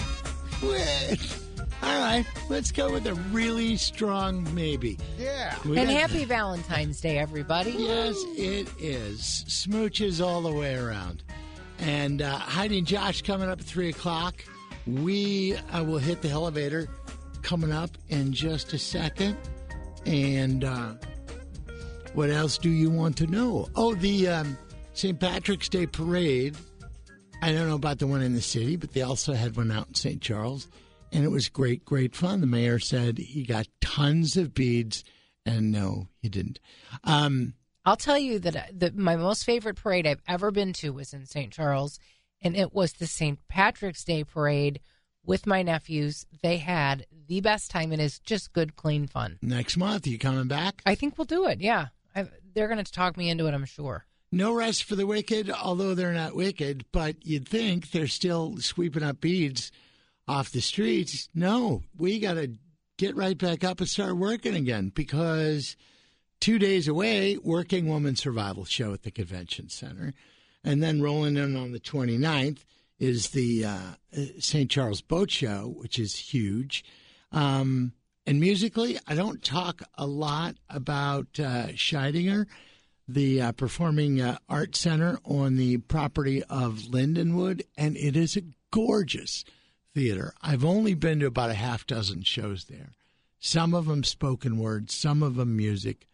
Wait. All right, let's go with a really strong maybe. Yeah. We And got- happy Valentine's Day, everybody. Yes, it is. Smooches all the way around. And uh, Heidi and Josh coming up at 3 o'clock. We I will hit the Hellavator coming up in just a second. And uh, what else do you want to know? Oh, the um, St. Patrick's Day parade. I don't know about the one in the city, but they also had one out in St. Charles. And it was great, great fun. The mayor said he got tons of beads. And no, he didn't. Um, I'll tell you that, uh, that my most favorite parade I've ever been to was in St. Charles, and it was the St. Patrick's Day parade with my nephews. They had the best time, and it's just good, clean fun. next month, you coming back? I think we'll do it. Yeah, i they're going to talk me into it. I'm sure. No rest for the wicked, although they're not wicked, but you'd think they're still sweeping up beads off the streets. No, we got to get right back up and start working again because two days away, Working Woman Survival Show at the Convention Center. And then rolling in on the 29th is the uh, St. Charles Boat Show, which is huge. Um, and musically, I don't talk a lot about uh, Scheidegger, the uh, Performing uh, Arts Center on the property of Lindenwood, and it is a gorgeous theater. I've only been to about a half dozen shows there. Some of them spoken word, some of them music,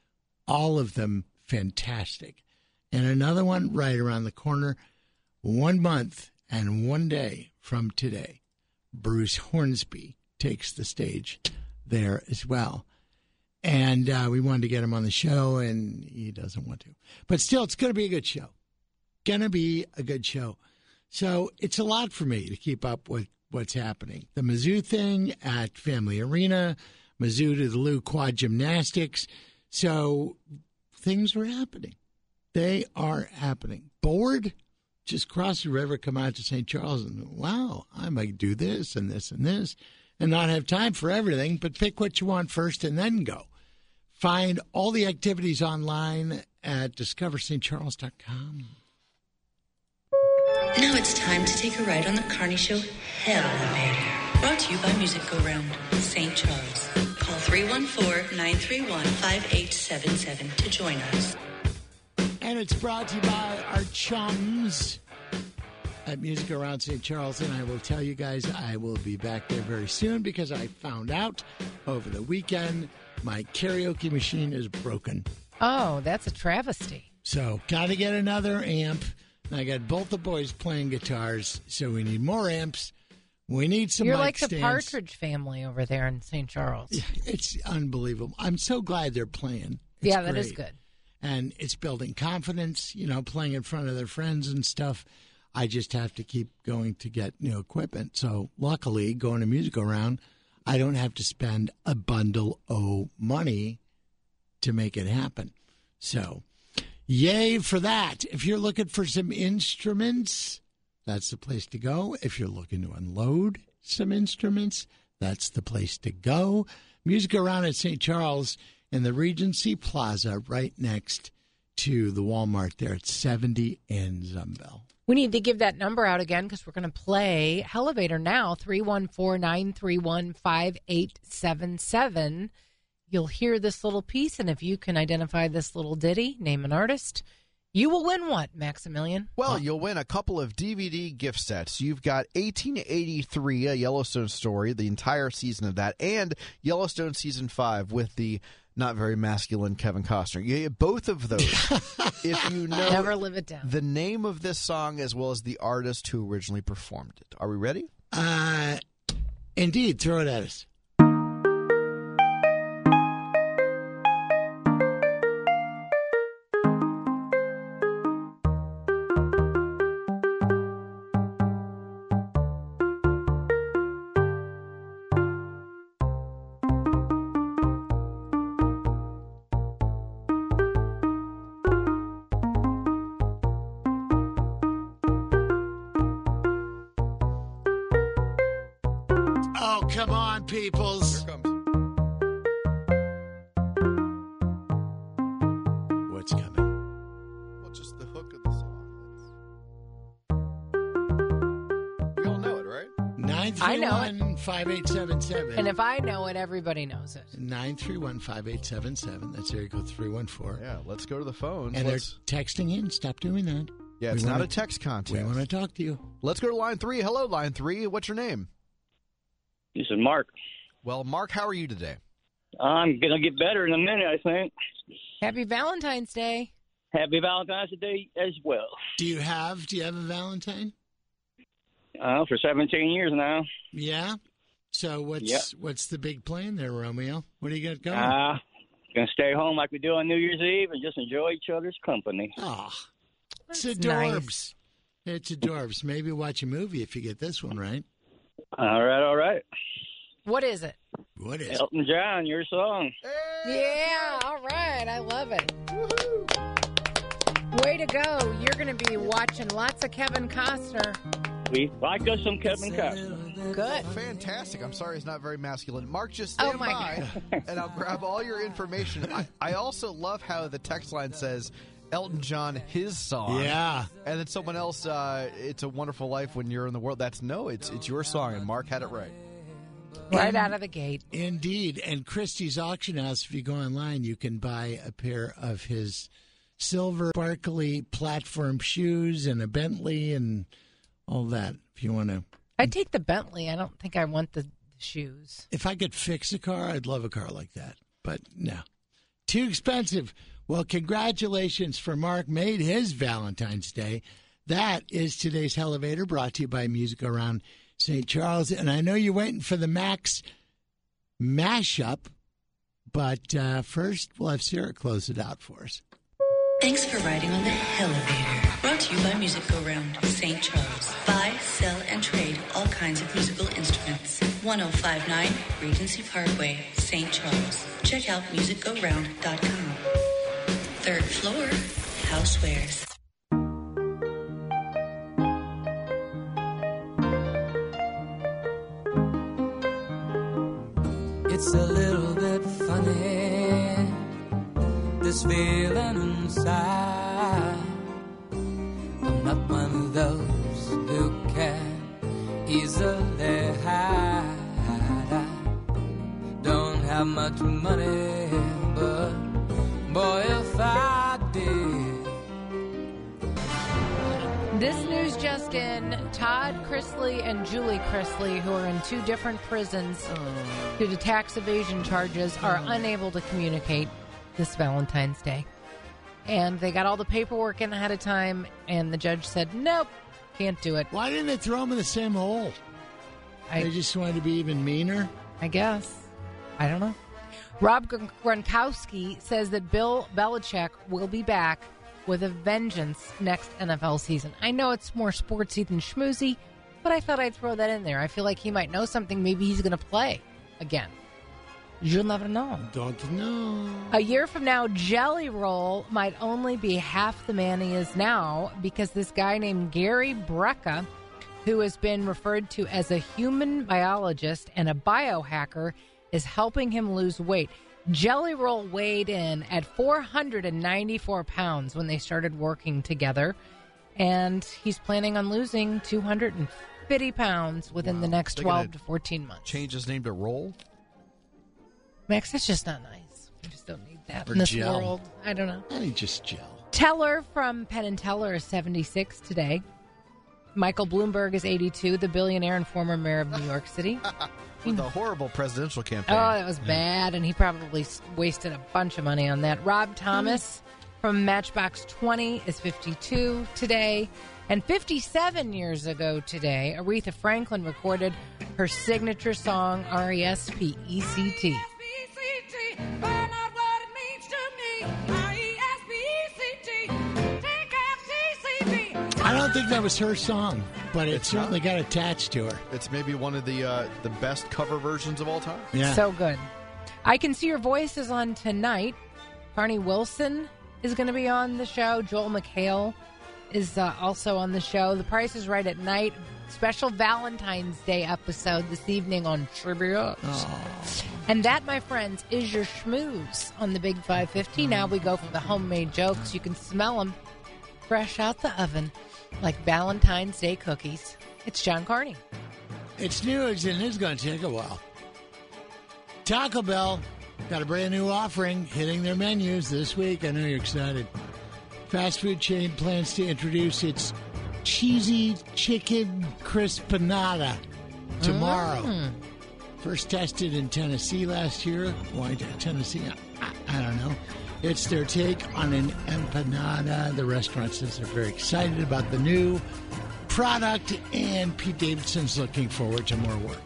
all of them fantastic. And another one right around the corner, one month and one day from today. Bruce Hornsby takes the stage there as well. And uh, we wanted to get him on the show, and he doesn't want to. But still, it's going to be a good show. Going to be a good show. So it's a lot for me to keep up with what's happening. The Mizzou thing at Family Arena, Mizzou to the Lou Quad Gymnastics. So things are happening. They are happening. Bored? Just cross the river, come out to St. Charles, and wow, I might do this and this and this, and not have time for everything, but pick what you want first and then go. Find all the activities online at discoverstcharles.com. Now it's time to take a ride on the Carney Show Hellavator. Brought to you by Music Go Round, St. Charles. Call 314-931-5877 to join us. And it's brought to you by our chums at Music Around St. Charles. And I will tell you guys, I will be back there very soon because I found out over the weekend my karaoke machine is broken. Oh, that's a travesty. So, got to get another amp. And I got both the boys playing guitars, so we need more amps. We need some. You're like the. Partridge family over there in St. Charles. *laughs* It's unbelievable. I'm so glad they're playing. It's yeah, that is great. good. And it's building confidence. You know, playing in front of their friends and stuff. I just have to keep going to get new equipment. So luckily, going to music around, I don't have to spend a bundle of money to make it happen. So, yay for that. If you're looking for some instruments, that's the place to go. If you're looking to unload some instruments, that's the place to go. Music around at St. Charles in the Regency Plaza, right next to the Walmart there at 70 and Zumbehl. We need to give that number out again because we're going to play Hellavator now 314 931 5877. You'll hear this little piece, and if you can identify this little ditty, name an artist, you will win what, Maximilian? Well, you'll win a couple of DVD gift sets. You've got 1883, a Yellowstone story, the entire season of that, and Yellowstone season five with the not very masculine Kevin Costner. You get both of those. *laughs* if you know Never live it down. the name of this song as well as the artist who originally performed it. Are we ready? Uh, indeed, throw it at us. If I know it, everybody knows it. 931 5877. That's area code 314. Yeah, let's go to the phone. And they're texting in. Stop doing that. yeah, we it's not wanna- a text We want to talk to you. Let's go to line three. Hello, line three. What's your name? This is Mark. Well, Mark, how are you today? I'm gonna get better in a minute, I think. Happy Valentine's Day. Happy Valentine's Day as well. Do you have do you have a Valentine? Uh, for 17 years now. Yeah. So what's Yep. what's the big plan there, Romeo? What do you got going? Uh, gonna stay home like we do on New Year's Eve and just enjoy each other's company. oh, it's That's adorbs. nice. It's adorbs. Maybe watch a movie if you get this one right. All right, all right. What is it? What is? Elton John, your song. Yeah, all right. I love it. Way to go. You're going to be watching lots of Kevin Costner. We like us some Kevin Costner. Good. Fantastic. I'm sorry it's not very masculine. Mark, just Oh, stand my by *laughs* and I'll grab all your information. I, I also love how the text line says Elton John, his song. Yeah. And then someone else, uh, it's a wonderful life when you're in the world. That's no, it's it's your song, and Mark had it right. Right out of the gate. Indeed. And Christie's Auction House, if you go online, you can buy a pair of his silver sparkly platform shoes and a Bentley and all that if you want to. I'd take the Bentley. I don't think I want the shoes. If I could fix a car, I'd love a car like that. But no, too expensive. Well, congratulations for Mark made his Valentine's Day. That is today's Elevator brought to you by Music Around St. Charles. And I know you're waiting for the Max mashup, but uh, first we'll have Sarah close it out for us. Thanks for riding on the Hellavator. Brought to you by Music Go Round, St. Charles. Buy, sell, and trade all kinds of musical instruments. 1059 Regency Parkway, St. Charles. Check out musicgoround.com. Third floor, housewares. It's a little this feeling inside. I'm not one of those who can easily hide. I don't have much money, but boy, if I did. This news just in Todd Chrisley and Julie Chrisley, who are in two different prisons oh. due to tax evasion charges, are hmm. unable to communicate this Valentine's Day. And they got all the paperwork in ahead of time, and the judge said, nope, can't do it. Why didn't they throw them in the same hole? I- they just wanted to be even meaner. I guess. I don't know. Rob Gron- Gronkowski says that Bill Belichick will be back with a vengeance next NFL season. I know it's more sportsy than schmoozy, but I thought I'd throw that in there. I feel like he might know something. Maybe he's going to play again. You'll never know. Don't know. A year from now, Jelly Roll might only be half the man he is now because this guy named Gary Brecka, who has been referred to as a human biologist and a biohacker, is helping him lose weight. Jelly Roll weighed in at 494 pounds when they started working together, and he's planning on losing 250 pounds within the next 12 to 14 months. Change his name to Roll. Max, that's just not nice. We just don't need that Or in this gel. world. I don't know. I need just gel. Teller from Penn and Teller is 76 today. Michael Bloomberg is 82, the billionaire and former mayor of New *laughs* York City. With a horrible presidential campaign. Oh, that was bad, and he probably wasted a bunch of money on that. Rob Thomas from Matchbox 20 is 52 today. And 57 years ago today, Aretha Franklin recorded her signature song, E R-E-S-P-E-C-T. I don't think that was her song, but it certainly got attached to her. It's maybe one of the uh, the best cover versions of all time. Yeah. So good. I Can See Your Voice is on tonight. Carnie Wilson is going to be on the show. Joel McHale is uh, also on the show. The Price is Right at night. Special Valentine's Day episode this evening on Trivia. And that, my friends, is your schmooze on the Big 550. Now we go for the homemade jokes. You can smell them fresh out the oven like Valentine's Day cookies. It's John Carney. It's news and it's going to take a while. Taco Bell got a brand new offering hitting their menus this week. I know you're excited. Fast food chain plans to introduce its cheesy chicken crispanada tomorrow. Mm. First tested in Tennessee last year. Why Tennessee? I, I don't know. It's their take on an empanada. The restaurant says they're very excited about the new product, and Pete Davidson's looking forward to more work.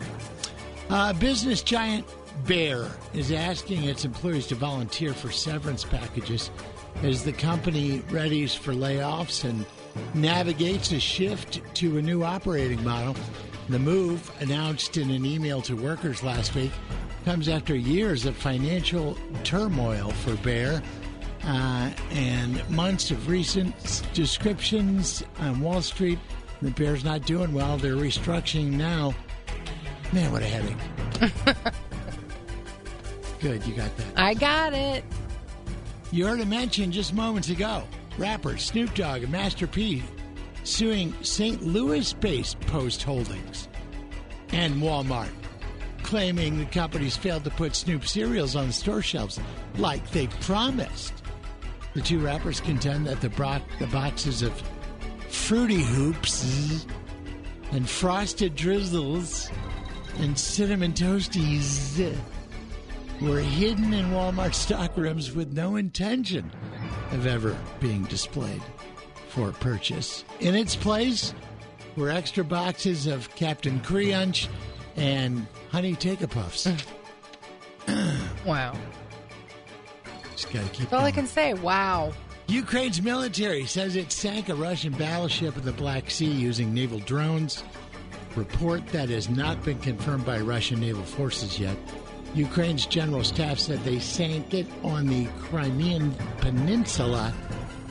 Uh, business giant Bayer is asking its employees to volunteer for severance packages as the company readies for layoffs and navigates a shift to a new operating model. The move, announced in an email to workers last week, comes after years of financial turmoil for Bayer uh, and months of recent descriptions on Wall Street. The Bear's not doing well. They're restructuring now. Man, what a headache. *laughs* Good, you got that. I got it. You heard him mention just moments ago. Rapper Snoop Dogg and Master P suing St. Louis based Post Holdings and Walmart, claiming the companies failed to put Snoop cereals on store shelves like they promised. The two rappers contend that the, bro- the boxes of Fruity Hoops and Frosted Drizzles and Cinnamon Toasties were hidden in Walmart stockrooms with no intention of ever being displayed for purchase. In its place were extra boxes of Cap'n Crunch and Honey Take a Puffs. Wow. Just got to keep That's all I can say. Wow. Ukraine's military says it sank a Russian battleship in the Black Sea using naval drones. Report that has not been confirmed by Russian naval forces yet. Ukraine's general staff said they sank it on the Crimean Peninsula,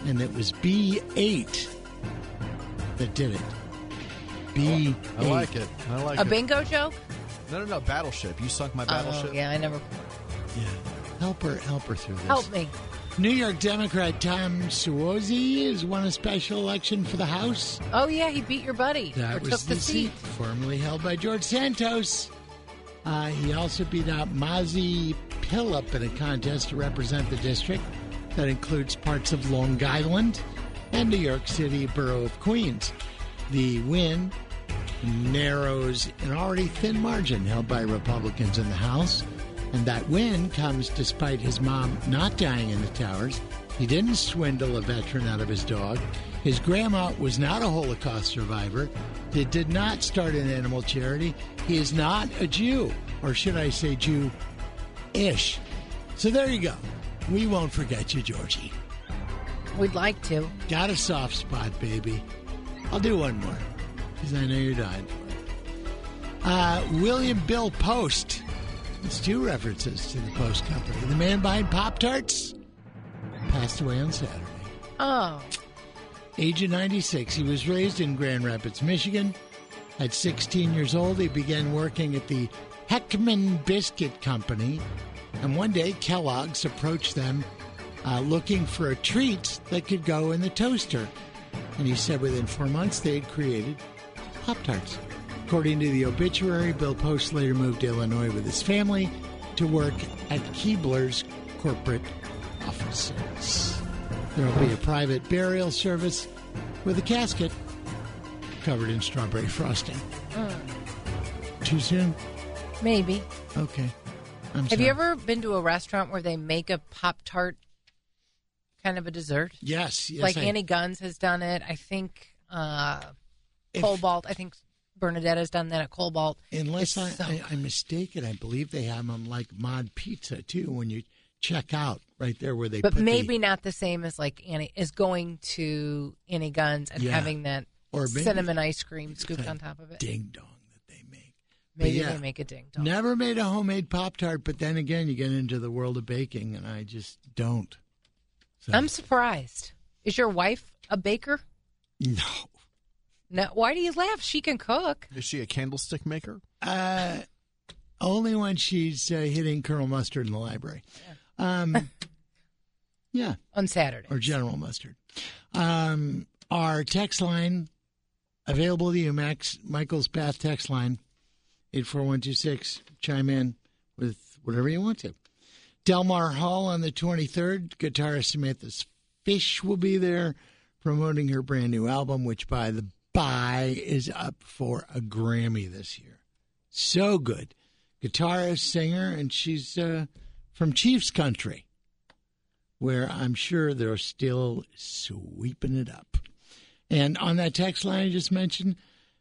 and it was B 8 that did it. B 8. I like it. I like A it. A bingo joke? No, no, no. Battleship. You sunk my oh, battleship. Oh, yeah, I never. Yeah. Help her, help her through this. Help me. New York Democrat Tom Suozzi has won a special election for the House. Oh, yeah, he beat your buddy. or That took was the, the seat. seat formerly held by George Santos. Uh, he also beat out Mazi Pilip in a contest to represent the district that includes parts of Long Island and New York City borough of Queens. The win narrows an already thin margin held by Republicans in the House, and that win comes despite his mom not dying in the towers. He didn't swindle a veteran out of his dog. His grandma was not a Holocaust survivor. He did not start an animal charity. He is not a Jew, or should I say Jew ish. So there you go. We won't forget you, Georgie. We'd like to. Got a soft spot, baby. I'll do one more because I know you're dying for it. Uh, William Bill Post. It's two references to the Post Company. The man behind Pop Tarts passed away on Saturday. Oh, Age of 96. He was raised in Grand Rapids, Michigan. At 16 years old, he began working at the Hekman Biscuit Company. And one day, Kellogg's approached them uh, looking for a treat that could go in the toaster. And he said within four months, they had created Pop Tarts. According to the obituary, Bill Post later moved to Illinois with his family to work at Keebler's corporate offices. There will be a private burial service with a casket covered in strawberry frosting. Too soon? maybe. Okay. I'm Have you ever been to a restaurant where they make a Pop Tart kind of a dessert? Yes, yes. like I- Annie Gunn's has done it. I think uh, If- Cobalt. I think Bernadette has done that at Cobalt. Unless I, so I, I'm mistaken, I believe they have them like Mod Pizza too. When you check out, right there where they but put the- maybe not the same as like Annie is going to Annie Gunn's and Yeah. having that Or cinnamon ice cream it's scooped on top of it. ding dong that they make. Maybe yeah, they make a ding dong. Never made a homemade Pop Tart, but then again, you get into the world of baking, and I just don't. So, I'm surprised. Is your wife a baker? no. No. Why do you laugh? She can cook. Is she a candlestick maker? Uh, only when she's uh, hitting Colonel Mustard in the library. Um, yeah, on Saturday. or General Mustard. Um, our text line available to you, Max Michael's Path text line, eight four one two six. Chime in with whatever you want to. Delmar Hall on the twenty third. Guitarist Samantha Fish will be there promoting her brand new album, which by the by is up for a Grammy this year. So good. Guitarist, singer, and she's uh, from Chiefs country, where I'm sure they're still sweeping it up. And on that text line I just mentioned,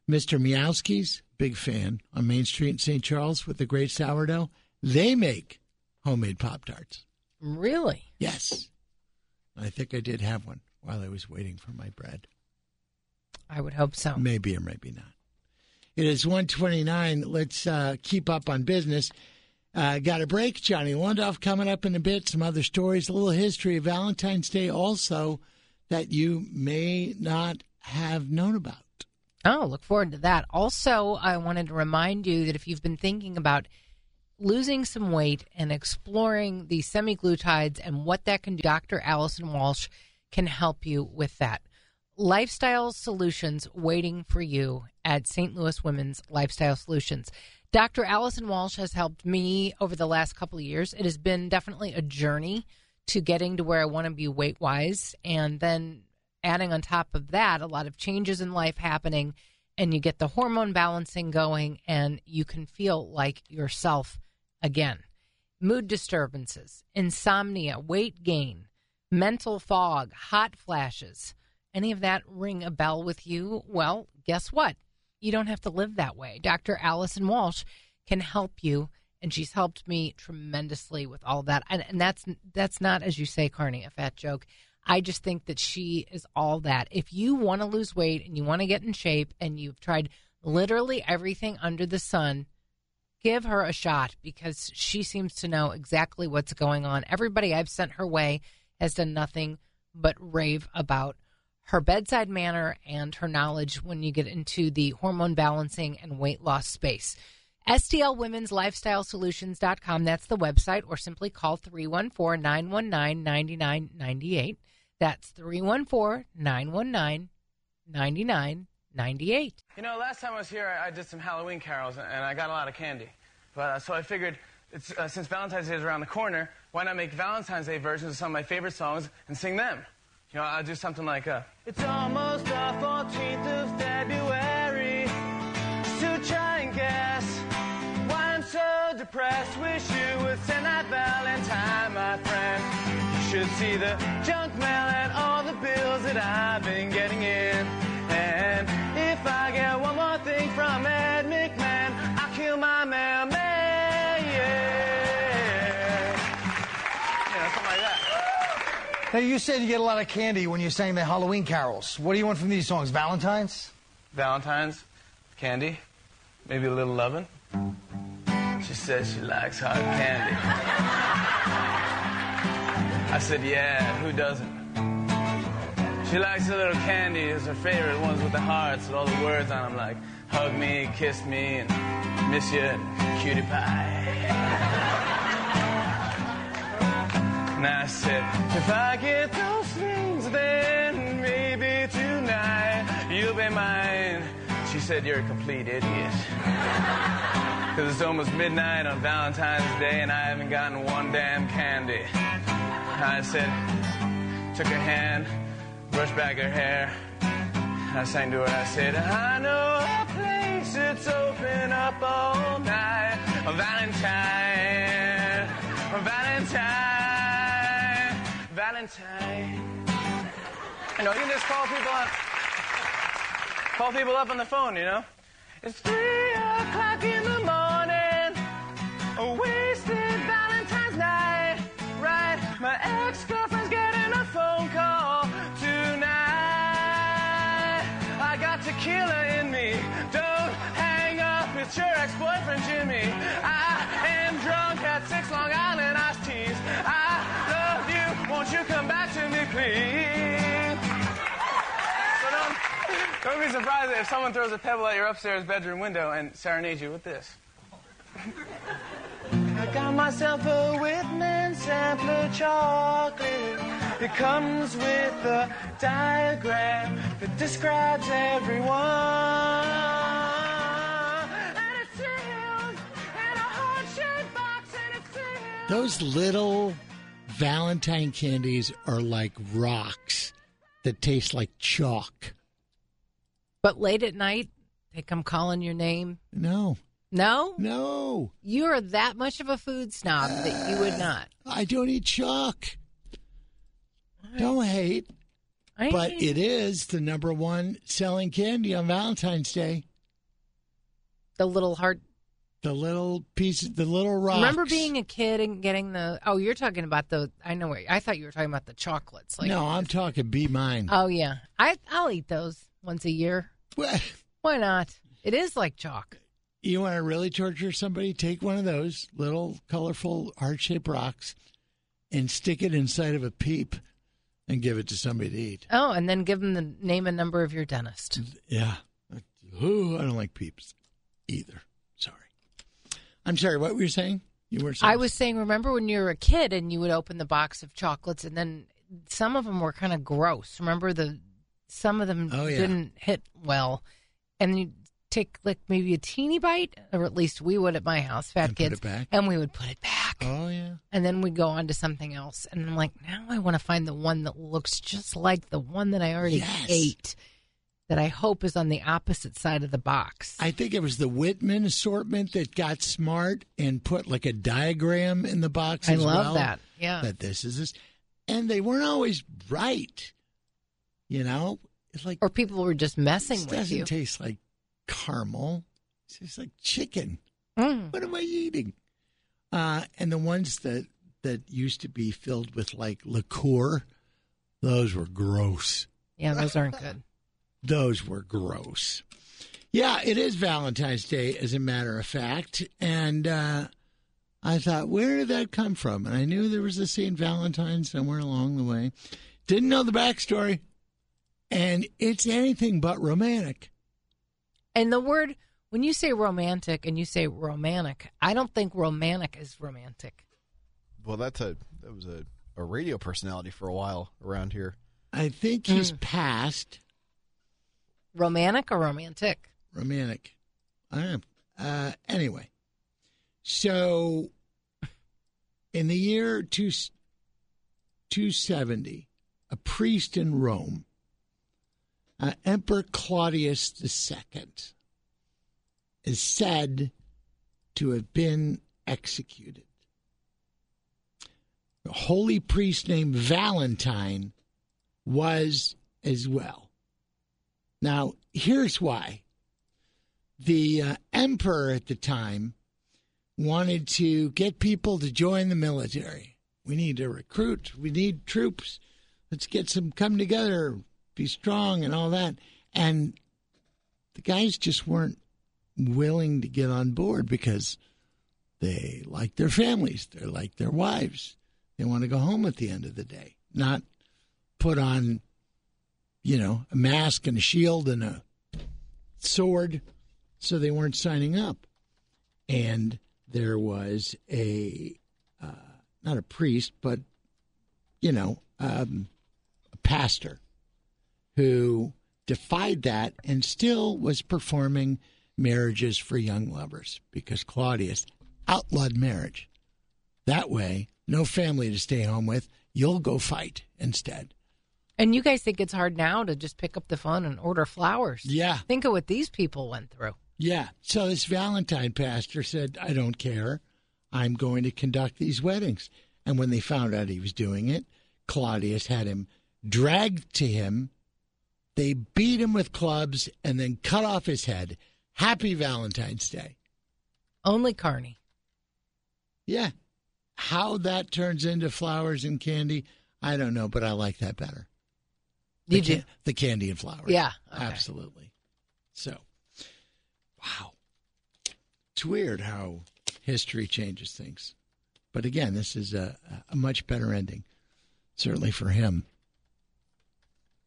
Mr. Miowski's, big fan, on Main Street in St. Charles with the great sourdough. They make homemade Pop Tarts. Really? Yes. I think I did have one while I was waiting for my bread. I would hope so. Maybe or maybe not. It is 129. Let's uh, keep up on business. Uh, got a break. Johnny Londoff coming up in a bit. Some other stories, a little history of Valentine's Day also that you may not have known about. Oh, look forward to that. Also, I wanted to remind you that if you've been thinking about losing some weight and exploring the semaglutides and what that can do, Dr. Allison Walsh can help you with that. Lifestyle Solutions waiting for you at St. Louis Women's Lifestyle Solutions. Dr. Allison Walsh has helped me over the last couple of years. It has been definitely a journey to getting to where I want to be weight wise. And then adding on top of that, a lot of changes in life happening, and you get the hormone balancing going, and you can feel like yourself again. Mood disturbances, insomnia, weight gain, mental fog, hot flashes. Any of that ring a bell with you? Well, guess what? You don't have to live that way. Dr. Allison Walsh can help you, and she's helped me tremendously with all that. And, and that's that's not, as you say, Carney, a fat joke. I just think that she is all that. If you want to lose weight and you want to get in shape, and you've tried literally everything under the sun, give her a shot because she seems to know exactly what's going on. Everybody I've sent her way has done nothing but rave about her bedside manner and her knowledge when you get into the hormone balancing and weight loss space. STL Women's Lifestyle Solutions.com, that's the website, or simply call 314 919 9998. That's 314 919 9998. You know, last time I was here, I, I did some Halloween carols, and I got a lot of candy. But uh, so I figured, uh, since Valentine's Day is around the corner, why not make Valentine's Day versions of some of my favorite songs and sing them? You know, I'll do something like, uh, It's almost the 14th of February. To try and guess why I'm so depressed. Wish you would send that Valentine, my friend. You should see the junk mail and all the bills that I've been getting in. And if I get one more thing from Ed McMahon, I'll kill my mailman. Now, you said you get a lot of candy when you sang the Halloween carols. What do you want from these songs? Valentine's? Valentine's, candy, maybe a little loving. She says she likes hard candy. I said, yeah, who doesn't? She likes the little candy as her favorite ones with the hearts with all the words on them like hug me, kiss me, and miss you, and cutie pie. And I said, if I get those things, then maybe tonight you'll be mine. She said, you're a complete idiot. *laughs* Because it's almost midnight on Valentine's Day and I haven't gotten one damn candy. I said, took her hand, brushed back her hair. I sang to her, I said, I know a place that's open up all night. Valentine, a Valentine, Valentine. You know, you can just call people up, call people up on the phone, you know? It's three o'clock in the morning, a wasted Valentine's night, right? My ex-girlfriend's getting a phone call tonight. I got tequila in me. Don't hang up. It's your ex-boyfriend Jimmy. I am drunk at six Long Island. I So don't, don't be surprised if someone throws a pebble at your upstairs bedroom window and serenades you with this. I got myself a Whitman sampler chocolate. It comes with a diagram that describes everyone. And it's sealed in a heart-shaped box, and it's sealed. Those little Valentine candies are like rocks that taste like chalk. But late at night, they come calling your name. No, No? no, You're that much of a food snob that you would uh, not. I don't eat chalk. Don't hate, I but it is the number one selling candy on Valentine's Day. the little heart. The little pieces, the little rocks. Remember being a kid and getting the? Oh, you're talking about the. I know where. I thought you were talking about the chocolates. Like, no, I'm talking be mine. Oh yeah, I I'll eat those once a year. Well, *laughs* Why not? It is like chalk. you want to really torture somebody? Take one of those little colorful heart shaped rocks and stick it inside of a peep and give it to somebody to eat. Oh, and then give them the name and number of your dentist. Yeah. Ooh, I don't like peeps either. I'm sorry. What were you saying? You were saying I was saying, remember when you were a kid and you would open the box of chocolates, and then some of them were kind of gross. Remember the some of them Oh, yeah. didn't hit well, and you take like maybe a teeny bite, or at least we would at my house, fat And put kids, it back? and we would put it back, Oh yeah. and then we'd go on to something else. And I'm like, now I want to find the one that looks just like the one that I already Yes. ate. That I hope is on the opposite side of the box. I think it was the Whitman assortment that got smart and put like a diagram in the box. I love well, that. Yeah. That this is this, and they weren't always right. You know, it's like or people were just messing this with doesn't you. taste like caramel. It tastes like chicken. Mm. What am I eating? Uh, and the ones that that used to be filled with like liqueur, those were gross. Yeah, those aren't good. Those were gross. Yeah, it is Valentine's Day, as a matter of fact. And uh, I thought, where did that come from? And I knew there was a St. Valentine somewhere along the way. Didn't know the backstory. And it's anything but romantic. And the word, when you say romantic and you say romantic, I don't think romantic is romantic. Well, that's a that was a, a radio personality for a while around here. I think he's past Romantic or romantic? romantic. I am. Uh, anyway, so in the year two, 270, a priest in Rome, uh, Emperor Claudius II, is said to have been executed. A holy priest named Valentine was as well. Now, here's why. The uh, emperor at the time wanted to get people to join the military. We need to recruit, we need troops. let's get some come together, be strong, and all that. And the guys just weren't willing to get on board because they like their families, they like their wives, they want to go home at the end of the day, not put on, you know, a mask and a shield and a sword. So they weren't signing up. And there was a, uh, not a priest, but, you know, um, a pastor who defied that and still was performing marriages for young lovers because Claudius outlawed marriage. That way, no family to stay home with. You'll go fight instead. And you guys think it's hard now to just pick up the phone and order flowers. Yeah. Think of what these people went through. Yeah. So this Valentine pastor said, I don't care. I'm going to conduct these weddings. And when they found out he was doing it, Claudius had him dragged to him. They beat him with clubs and then cut off his head. Happy Valentine's Day. Only Carney. Yeah. How that turns into flowers and candy, I don't know, but I like that better. The Did you? The candy and flowers. Yeah, okay. Absolutely. So, wow. It's weird how history changes things. But again, this is a, a much better ending, certainly for him.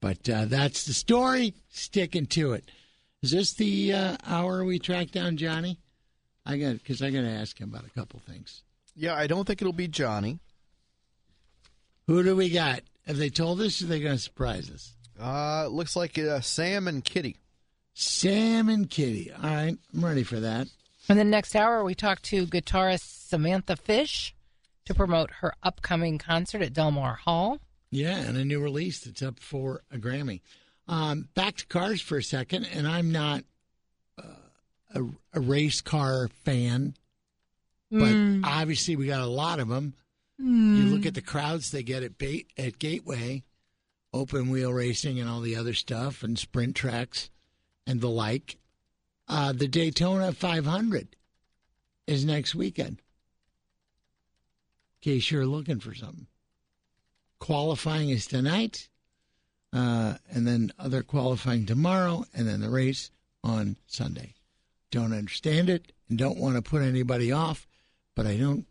But uh, that's the story. Sticking to it. Is this the uh, hour we track down Johnny? I got because I got to ask him about a couple things. Yeah, I don't think it'll be Johnny. Who do we got? Have they told us? Or are they going to surprise us? Uh, it looks like uh, Sam and Kitty. Sam and Kitty. All right, I'm ready for that. In the next hour, we talk to guitarist Samantha Fish to promote her upcoming concert at Delmar Hall. Yeah, and a new release that's up for a Grammy. Um, back to cars for a second, and I'm not uh, a, a race car fan, but Mm. obviously we got a lot of them. You Mm. look at the crowds they get at Bait, at Gateway, open wheel racing, and all the other stuff, and sprint tracks and the like. Uh, the Daytona 500 is next weekend. In case you're looking for something. Qualifying is tonight, uh, and then other qualifying tomorrow, and then the race on Sunday. Don't understand it and don't want to put anybody off, but I don't,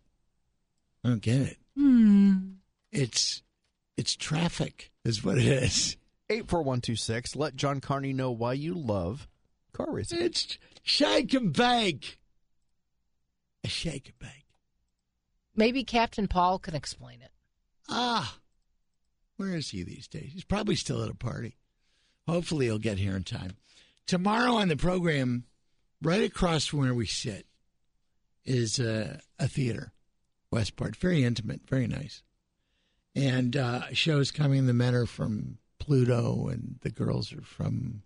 I don't get it. It's, it's traffic, is what it is. 84126. Let John Carney know why you love car racing. It's shake and bake. A shake and bake. Maybe Captain Paul can explain it. Ah, where is he these days? He's probably still at a party. Hopefully, he'll get here in time. Tomorrow on the program, right across from where we sit, is uh, a theater, Westport. Very intimate, very nice. And uh, shows coming. The men are from Pluto, and the girls are from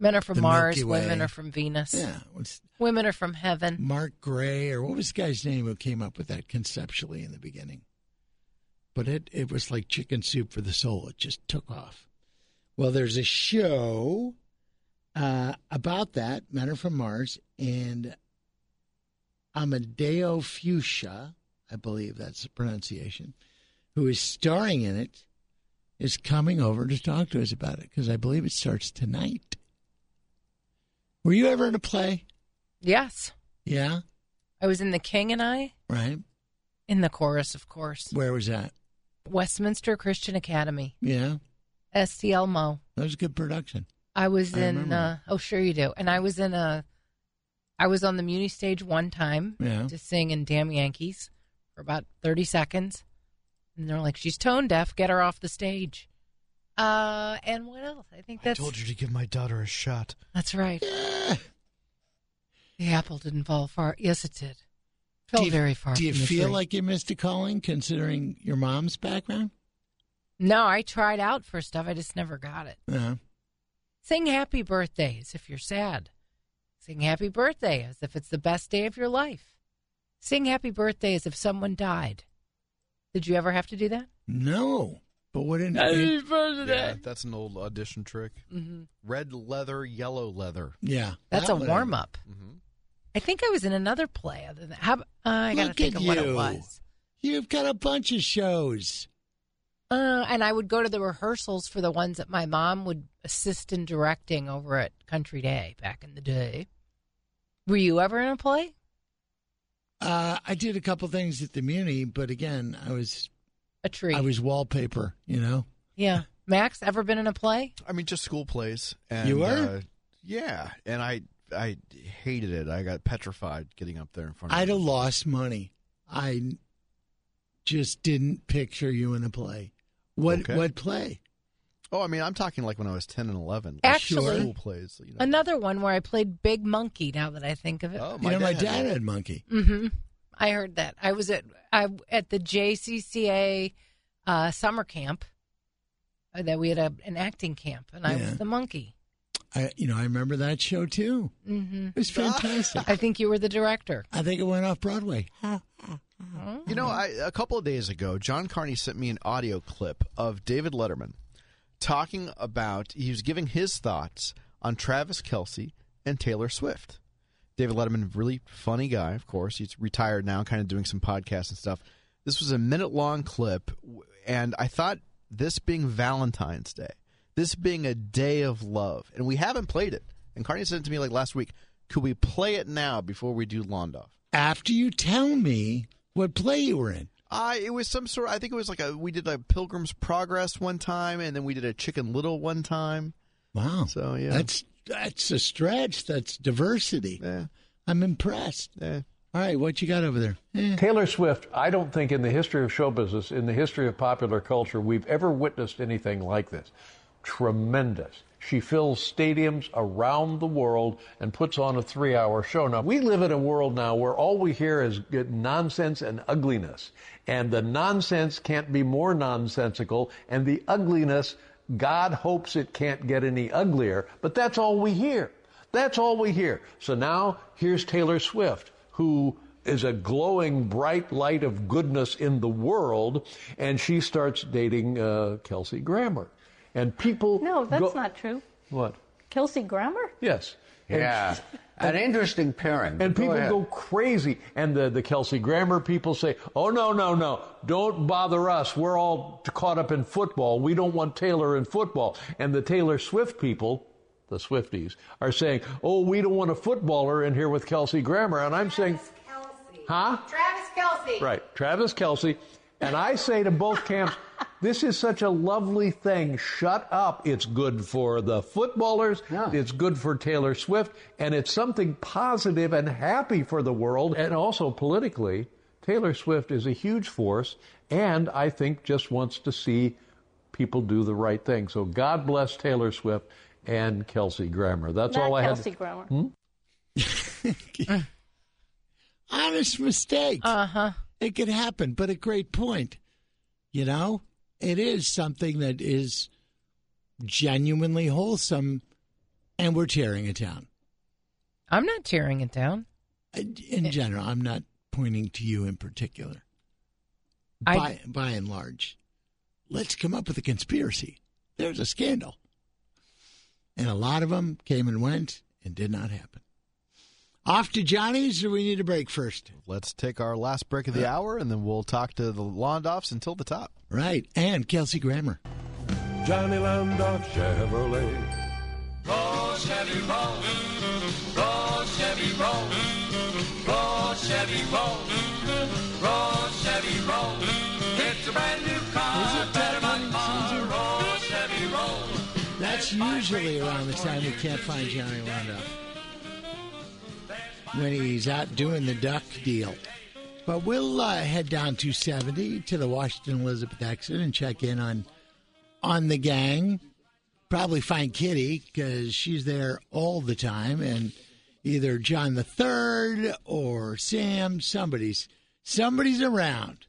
Men are from Mars, women are from Venus. yeah. Women are from heaven. Mark Gray, or what was the guy's name who came up with that conceptually in the beginning? But it, it was like chicken soup for the soul. It just took off. Well, there's a show uh, about that, Men Are From Mars, and Amadeo Fuchsia, I believe that's the pronunciation, who is starring in it, is coming over to talk to us about it because I believe it starts tonight. Were you ever in a play? Yes. Yeah, I was in The King and I, right. in the chorus, of course. Where was that? Westminster Christian Academy, Yeah, STL Mo. that was a good production. I was I in, uh, oh, sure you do. And I was in a, I was on the Muni stage one time Yeah. to sing in Damn Yankees for about 30 seconds. And they're like, she's tone deaf, get her off the stage. Uh, and what else? I think that's. I told you to give my daughter a shot. that's right. The apple didn't fall far. Yes, it did. Fell you, very far. Do you feel tree. like you missed a calling considering your mom's background? No, I tried out for stuff. I just never got it. Yeah. Sing happy birthday as if you're sad. Sing happy birthday as if it's the best day of your life. Sing happy birthday as if someone died. Did you ever have to do that? No, but what an Happy it- Yeah, that's an old audition trick. hmm Red leather, yellow leather. yeah. That's that a warm up. Mm-hmm. I think I was in another play other than how. Uh, I got to think at of what it was. You've got a bunch of shows. Uh, and I would go to the rehearsals for the ones that my mom would assist in directing over at Country Day back in the day. Were you ever in a play? Uh, I did a couple things at the Muni, but again, I was A tree. I was wallpaper. You know, yeah. Max, ever been in a play? I mean, just school plays. And, You were? Uh, yeah, and I I hated it. I got petrified getting up there in front. of I'd have lost money. I just didn't picture you in a play. What Okay. what play? Oh, I mean, I'm talking like when I was ten and eleven. Actually, school plays. You know. Another one where I played Big Monkey. Now that I think of it, Oh, you know, my dad had monkey. hmm I heard that. I was at I at the JCCA uh, summer camp. Uh, that we had a, an acting camp, and I Yeah. was the monkey. I you know I remember that show too. hmm It was fantastic. I think you were the director. I think it went off Broadway. You know, I, a couple of days ago, John Carney sent me an audio clip of David Letterman talking about, he was giving his thoughts on Travis Kelce and Taylor Swift. David Letterman, really funny guy, of course. He's retired now, kind of doing some podcasts and stuff. This was a minute long clip, and I thought this being Valentine's Day, this being a day of love, and we haven't played it. And Carney said to me like last week, could we play it now before we do Londoff? After you tell me what play you were in. Uh, it was some sort. I think it was like a. We did a Pilgrim's Progress one time, and then we did a Chicken Little one time. Wow. So yeah, That's that's a stretch. That's diversity. Yeah. I'm impressed. Yeah. All right, what you got over there? Eh. Taylor Swift, I don't think in the history of show business, in the history of popular culture, we've ever witnessed anything like this. Tremendous. She fills stadiums around the world and puts on a three hour show. Now, we live in a world now where all we hear is nonsense and ugliness. And the nonsense can't be more nonsensical, and the ugliness, God hopes it can't get any uglier, but that's all we hear. That's all we hear. So now here's Taylor Swift, who is a glowing bright light of goodness in the world, and she starts dating uh, Kelsey Grammer. And people. No, that's go- not true. What? Kelsey Grammer? Yes. And- Yeah. An interesting pairing. And Go people ahead. go crazy. And the, the Kelsey Grammer people say, oh, no, no, no. Don't bother us. We're all caught up in football. We don't want Taylor in football. And the Taylor Swift people, the Swifties, are saying, oh, we don't want a footballer in here with Kelsey Grammer. And I'm saying, Travis Kelce. huh? Travis Kelce. Right, Travis Kelce. And I say to both camps, this is such a lovely thing. Shut up. It's good for the footballers. Yeah. It's good for Taylor Swift. And it's something positive and happy for the world. And also politically, Taylor Swift is a huge force. And I think just wants to see people do the right thing. So God bless Taylor Swift and Kelsey Grammer. That's Not all I have. Kelsey had. Grammer. Hmm? *laughs* Honest mistakes. Uh huh. It could happen, but a great point. You know, it is something that is genuinely wholesome, and we're tearing it down. I'm not tearing it down. In general, I'm not pointing to you in particular. I- By, by and large, let's come up with a conspiracy. There's a scandal. And a lot of them came and went and did not happen. Off to Johnny's, or we need a break first? Let's take our last break of the uh, hour, and then we'll talk to the Londoffs until the top. Right. And Kelsey Grammer. Johnny Londoff Chevrolet. Roll, Chevy, roll. Roll, Chevy, roll. Roll, Chevy, roll. Roll, Chevy, roll. It's a brand new car. Better not tomorrow. Chevy, roll. That's usually around the time we can't find Johnny Rondo. When he's out doing the duck deal. But we'll uh, head down 270 to the Washington Elizabeth exit and check in on on the gang. Probably find Kitty because she's there all the time, and either John the Third or Sam, somebody's somebody's around.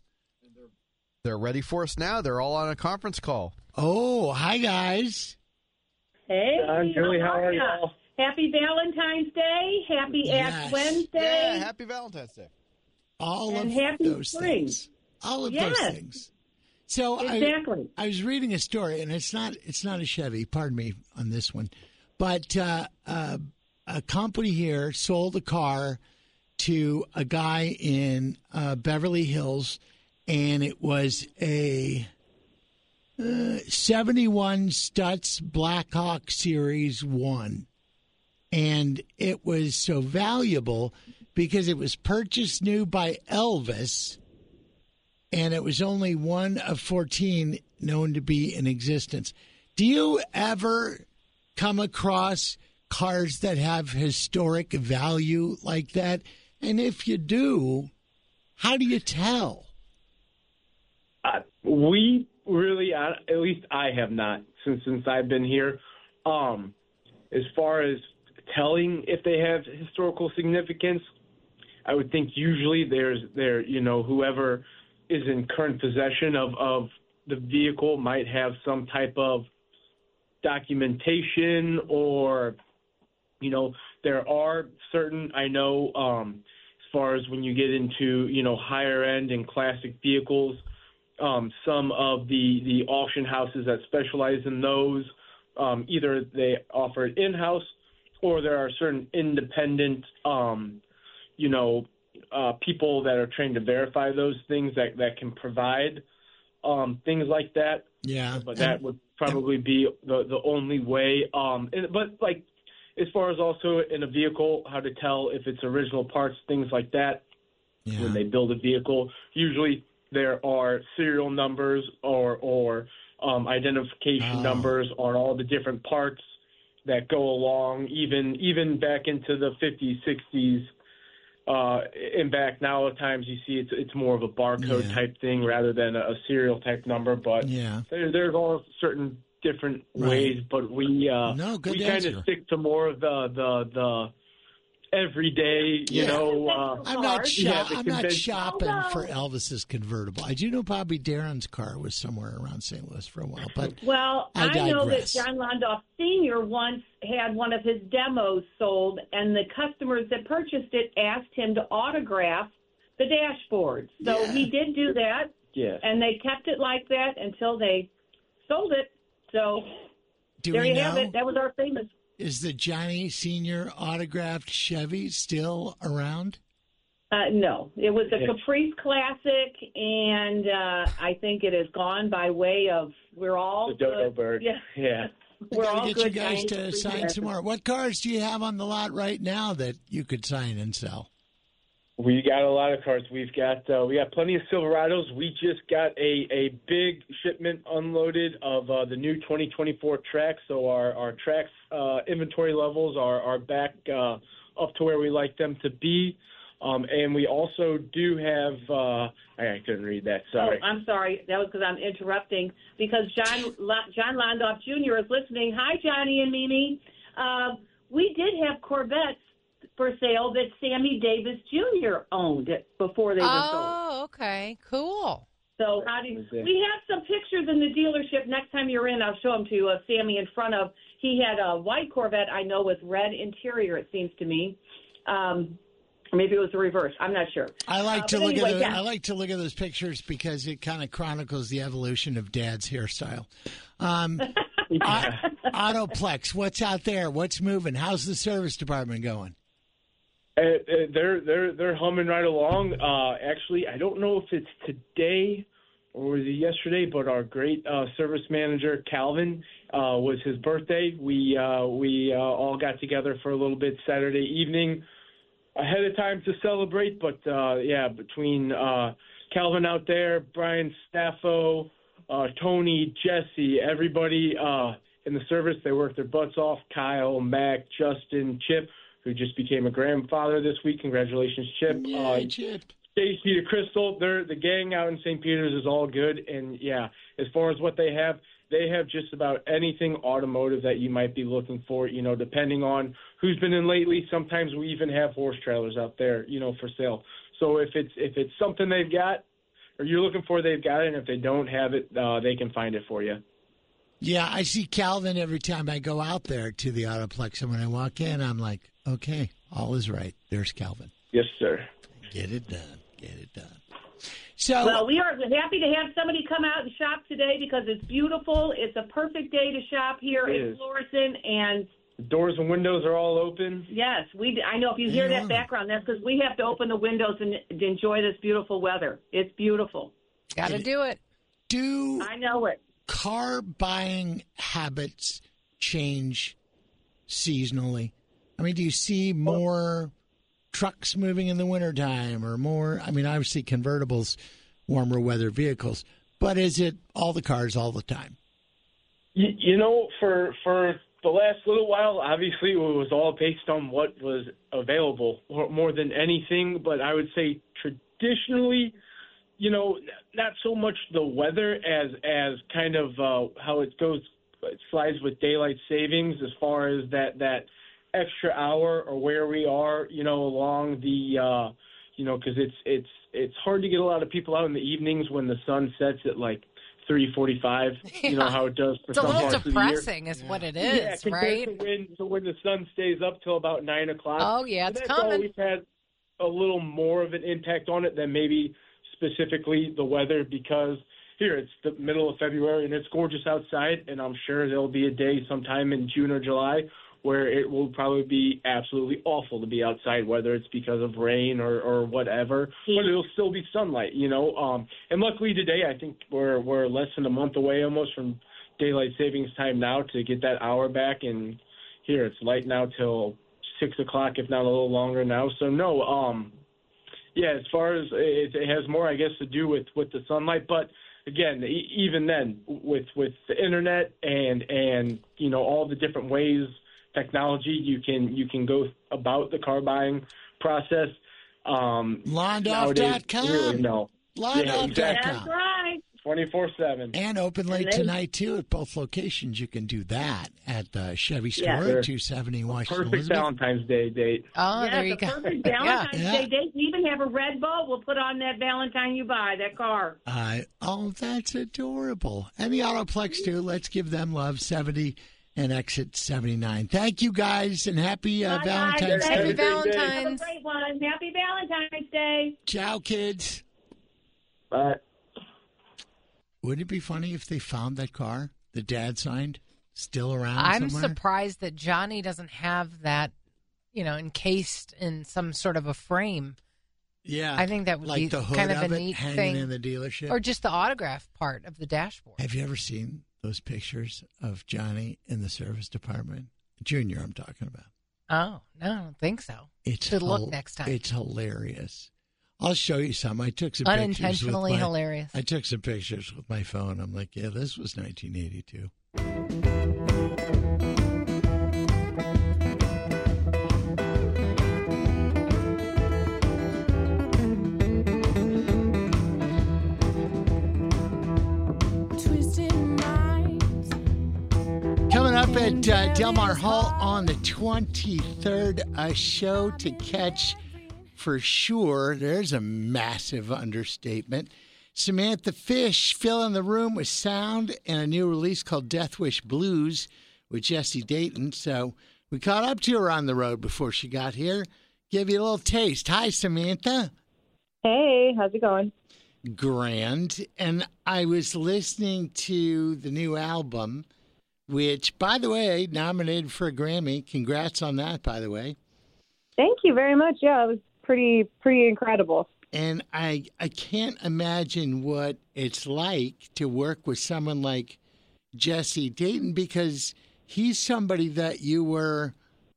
They're ready for us now. They're all on a conference call. Oh, hi guys. Hey, John, Julie, how are y'all? Happy Valentine's Day. Happy Ash Yes. Wednesday. Yeah, happy Valentine's Day. All And of happy those spring. things. All of Yes. those things. So Exactly. I, I was reading a story, and it's not it's not a Chevy. Pardon me on this one, but uh, uh, a company here sold a car to a guy in uh, Beverly Hills, and it was a uh, 71 Stutz Blackhawk Series 1. And it was so valuable because it was purchased new by Elvis and it was only one of 14 known to be in existence. Do you ever come across cars that have historic value like that? And if you do, how do you tell? Uh, we really, uh, at least I have not since since I've been here. Um, as far as telling if they have historical significance, I would think usually there's there you know whoever is in current possession of of the vehicle might have some type of documentation or you know there are certain I know um as far as when you get into you know higher end and classic vehicles um some of the the auction houses that specialize in those um either they offer it in house or there are certain independent um you know uh people that are trained to verify those things that that can provide um things like that Yeah. but that would probably be the the only way. Um, and, but like as far as also in a vehicle, how to tell if it's original parts, things like that. Yeah. When they build a vehicle, usually there are serial numbers or or um, identification numbers on all the different parts that go along. Even even back into the 50s, 60s. Uh, and back now, at times you see it's it's more of a barcode Yeah. type thing rather than a, a serial type number. But Yeah. there, there's all certain different Right. ways, but we uh, No, we kind of stick to more of the the the everyday, you Yeah. know. Uh, I'm not yeah, shop- the I'm not convention- shopping for Elvis's convertible. I do know Bobby Darin's car was somewhere around St. Louis for a while, but Well, I I, know that. John Londoff Sr. once had one of his demos sold, and the customers that purchased it asked him to autograph the dashboard. So he did do that, Yes. and they kept it like that until they sold it. So Do there we you have it. That was our famous. Is the Johnny Senior autographed Chevy still around? Uh, no, it was a Caprice Classic, and uh, I think it has gone by way of we're all The Dodo good. Bird. Yeah, *laughs* Yeah. *laughs* we're Gotta all get good. you guys to sign fans. some more. What cars do you have on the lot right now that you could sign and sell? We got a lot of cars. We've got uh, we got plenty of Silverados. We just got a a big shipment unloaded of uh, the new 2024 Trax. So our our Trax uh, inventory levels are are back uh, up to where we like them to be. Um, and we also do have. Uh, I, couldn't read that. Sorry. Oh, I'm sorry. That was because I'm interrupting because John John Londoff Jr. is listening. Hi, Johnny and Mimi. Uh, we did have Corvettes for sale that Sammy Davis Jr. owned before they were sold. Oh, okay. Cool. So how do you, we have some pictures in the dealership. Next time you're in, I'll show them to uh, Sammy in front of. He had a white Corvette, I know, with red interior. It seems to me. Um, maybe it was the reverse. I'm not sure. I like Uh, to look anyway, at the, yeah. I like to look at those pictures because it kind of chronicles the evolution of Dad's hairstyle. Um, *laughs* Au- Autoplex, what's out there? What's moving? How's the service department going? Uh, uh, they're they're they're humming right along. Uh, actually, I don't know if it's today or was it yesterday, but our great uh, service manager Calvin uh, was his birthday. We uh, we uh, all got together for a little bit Saturday evening ahead of time to celebrate. But uh, yeah, between uh, Calvin out there, Brian Staffo, uh, Tony, Jesse, everybody uh, in the service, they worked their butts off. Kyle, Mac, Justin, Chip, who just became a grandfather this week. Congratulations, Chip. Yay, uh, Chip. Stacy to Crystal, they're the gang out in St. Peter's is all good. And yeah, as far as what they have, they have just about anything automotive that you might be looking for. You know, depending on who's been in lately. Sometimes we even have horse trailers out there, you know, for sale. So if it's if it's something they've got or you're looking for, they've got it. And if they don't have it, uh, they can find it for you. Yeah, I see Calvin every time I go out there to the Autoplex, and when I walk in, I'm like, okay, all is right. There's Calvin. Yes, sir. Get it done. Get it done. So, well, we are happy to have somebody come out and shop today because it's beautiful. It's a perfect day to shop here in is. Florissant, and The doors and windows are all open. yes, we. I know if you hear that background, that's because we have to open the windows and to enjoy this beautiful weather. It's beautiful. Got to do it. Do I know it. car buying habits change seasonally? I mean, do you see more trucks moving in the wintertime or more? I mean, obviously convertibles, warmer weather vehicles, but is it all the cars all the time? You, you know, for for the last little while, obviously it was all based on what was available more more than anything. But I would say traditionally, you know, not so much the weather as as kind of uh, how it goes it slides with daylight savings as far as that that extra hour or where we are, you know, along the uh, you know, because it's it's it's hard to get a lot of people out in the evenings when the sun sets at like three forty-five. You know how it does for It's a some little parts of the year. depressing, is what it Yeah, is, compared right? To when, to when the sun stays up till about nine o'clock. Oh, yeah, So it's that's coming. always had a little more of an impact on it than maybe specifically the weather because here it's the middle of February and it's gorgeous outside, and I'm sure there'll be a day sometime in June or July where it will probably be absolutely awful to be outside, whether it's because of rain or, or whatever. But it'll still be sunlight, you know. Um, and luckily today, I think we're we're less than a month away almost from daylight savings time now to get that hour back. And here it's light now till six o'clock, if not a little longer now. So no, um, yeah, as far as it, it has more, I guess, to do with with the sunlight, but again, e- even then, with with the internet and and you know all the different ways technology you can you can go about the car buying process. Um, Londoff.com. Really, no. Londoff.com. Yeah, exactly. That's right. Twenty four seven. And open late And they- tonight too at both locations. You can do that at the Chevy store Yeah. at 270 Washington Perfect Elizabeth. Valentine's Day date. Oh, yeah, there you the go. perfect *laughs* Yeah. Valentine's Yeah. Day date. We even have a red bow. We'll put on that Valentine you buy, that car. Uh, oh, that's adorable. And the Autoplex too. Let's give them love. 70 and exit 79. Thank you guys and happy uh, Bye, Valentine's guys. Happy Valentine's. Day. Valentine's. Have a great one. Happy Valentine's Day. Ciao, kids. Bye. Wouldn't it be funny if they found that car the dad signed still around I'm somewhere? surprised that Johnny doesn't have that, you know, encased in some sort of a frame. Yeah. I think that would like be the hood kind of, of a it neat hanging thing. in the dealership. or just the autograph part of the dashboard. Have you ever seen those pictures of Johnny in the service department? Junior, I'm talking about. Oh no, I don't think so. It's Should look next time. It's hilarious. I'll show you some. I took some pictures. Unintentionally my- hilarious. I took some pictures with my phone. I'm like, yeah, this was 1982. Up at uh, Delmar Hall on the 23rd, a show to catch for sure. There's a massive understatement. Samantha Fish filling the room with sound and a new release called Death Wish Blues with Jesse Dayton. So we caught up to her on the road before she got here. Give you a little taste. Hi, Samantha. Hey, how's it going? Grand. And I was listening to the new album, which, by the way, nominated for a Grammy. Congrats on that, by the way. Thank you very much. Yeah, it was pretty pretty incredible. And I I can't imagine what it's like to work with someone like Jesse Dayton because he's somebody that you were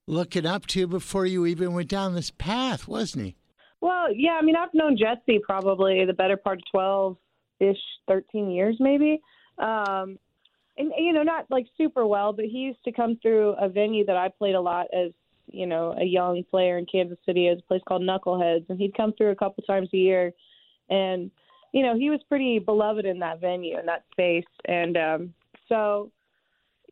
looking up to before you even went down this path, wasn't he? Well, yeah, I mean, I've known Jesse probably the better part of 12 ish, 13 years maybe. Um, and, you know, not like super well, but he used to come through a venue that I played a lot as, you know, a young player in Kansas City. It's a place called Knuckleheads. And he'd come through a couple times a year. And, you know, he was pretty beloved in that venue, in that space. And um, so,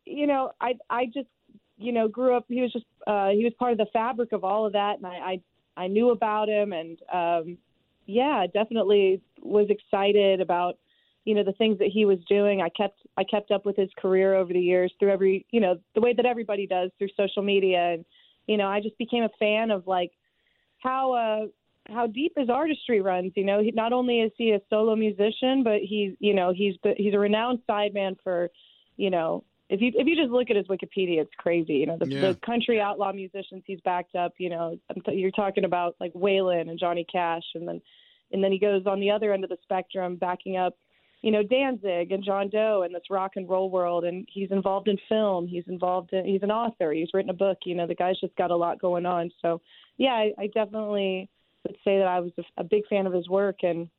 you know, I, I just, you know, grew up, he was just, uh, he was part of the fabric of all of that. And I, I I knew about him and um yeah, definitely was excited about you know the things that he was doing. I kept I kept up with his career over the years through every you know the way that everybody does through social media and you know I just became a fan of like how uh how deep his artistry runs. You know, he, not only is he a solo musician, but he's you know he's he's a renowned sideman for you know if you if you just look at his Wikipedia, it's crazy. You know, the, Yeah. the country outlaw musicians he's backed up. You know, I'm you're talking about like Waylon and Johnny Cash, and then and then he goes on the other end of the spectrum, backing up you know Danzig and John Doe and this rock and roll world, and he's involved in film. He's involved in. He's an author. He's written a book. You know, the guy's just got a lot going on. So yeah, I, I definitely would say that I was a, a big fan of his work, and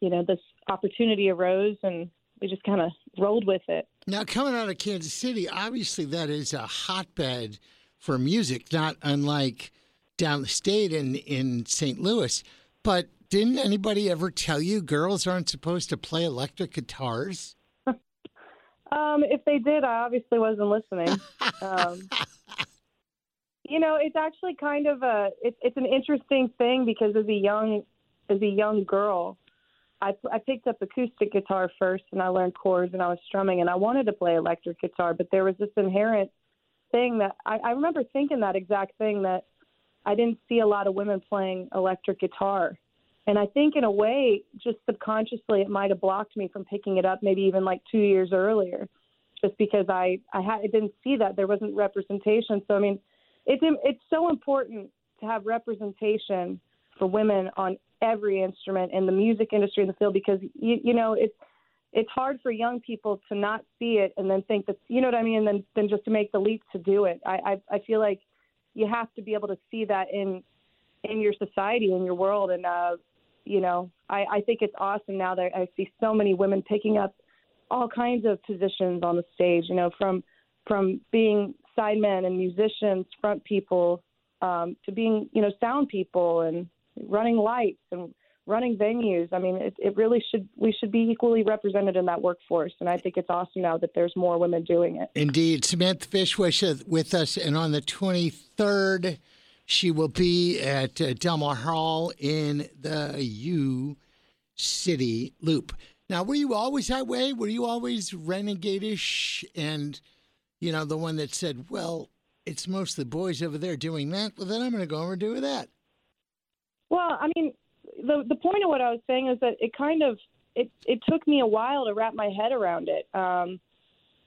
you know, this opportunity arose, and we just kind of rolled with it. Now, coming out of Kansas City, obviously that is a hotbed for music, not unlike down the state in, in St. Louis. But didn't anybody ever tell you girls aren't supposed to play electric guitars? *laughs* Um, if they did, I obviously wasn't listening. um, *laughs* you know, it's actually kind of a it's it's an interesting thing because as a young as a young girl, I I picked up acoustic guitar first and I learned chords and I was strumming and I wanted to play electric guitar, but there was this inherent thing that I, I remember thinking that exact thing that I didn't see a lot of women playing electric guitar. And I think in a way, just subconsciously, it might have blocked me from picking it up maybe even like two years earlier, just because I I, had, I didn't see that there wasn't representation. So I mean, it's it's so important to have representation for women on every instrument in the music industry in the field because you you know it's it's hard for young people to not see it and then think that you know what I mean and then then just to make the leap to do it. I I, I feel like you have to be able to see that in in your society in your world and uh you know I I think it's awesome now that I see so many women picking up all kinds of positions on the stage you know from from being sidemen and musicians front people um to being you know sound people and running lights and running venues. I mean, it, it really should we should be equally represented in that workforce, and I think it's awesome now that there's more women doing it. Indeed, Samantha Fish was with us, and on the 23rd, she will be at uh, Delmar Hall in the U City Loop. Now, were you always that way? Were you always renegade-ish and, you know, the one that said, well, it's mostly boys over there doing that. Well, then I'm going to go over and do that. Well, I mean, the the point of what I was saying is that it kind of it it took me a while to wrap my head around it. Um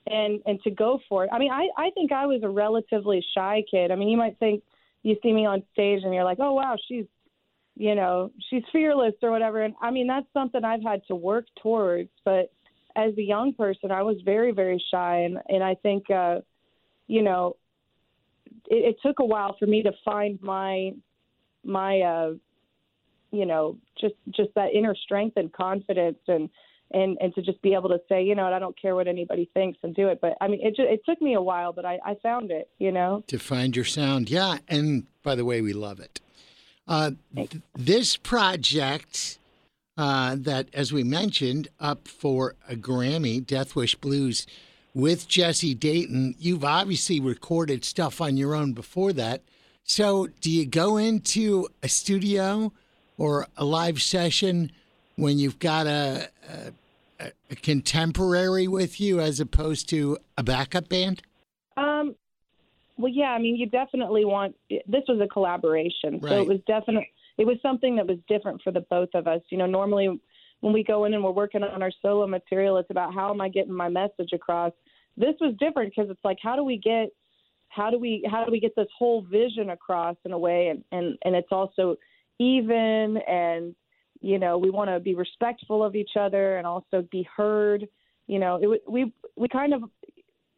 and and to go for it. I mean, I I think I was a relatively shy kid. I mean, you might think you see me on stage and you're like, "Oh, wow, she's you know, she's fearless or whatever." And I mean, that's something I've had to work towards, but as a young person, I was very very shy and and I think uh you know, it, it took a while for me to find my my uh you know just just that inner strength and confidence and and and to just be able to say you know I don't care what anybody thinks and do it. But I mean it just, it took me a while but I I found it you know? To find your sound. Yeah and by the way we love it. Uh, th- this project uh, that as we mentioned up for a Grammy Death Wish Blues with Jesse Dayton you've obviously recorded stuff on your own before that. So do you go into a studio or a live session when you've got a, a, a contemporary with you as opposed to a backup band? Um, well, yeah, I mean, you definitely want this was a collaboration, so it was definitely it was something that was different for the both of us. You know, normally when we go in and we're working on our solo material, it's about how am I getting my message across. This was different because it's like how do we get how do we how do we get this whole vision across in a way and and and it's also even and you know we want to be respectful of each other and also be heard. You know it we we kind of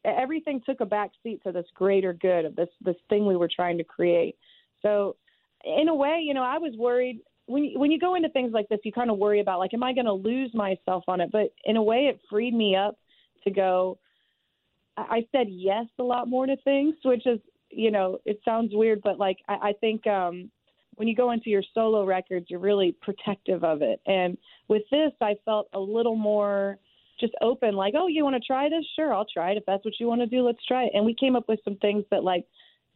everything took a back seat to this greater good of this this thing we were trying to create. So in a way you know i was worried when you, when you go into things like this you kind of worry about like am i going to lose myself on it? But in a way it freed me up to go I said yes a lot more to things, which is, you know, it sounds weird, but like I, I think um, when you go into your solo records, you're really protective of it. And with this, I felt a little more just open, like, oh, you want to try this? Sure, I'll try it. If that's what you want to do, let's try it. And we came up with some things that, like,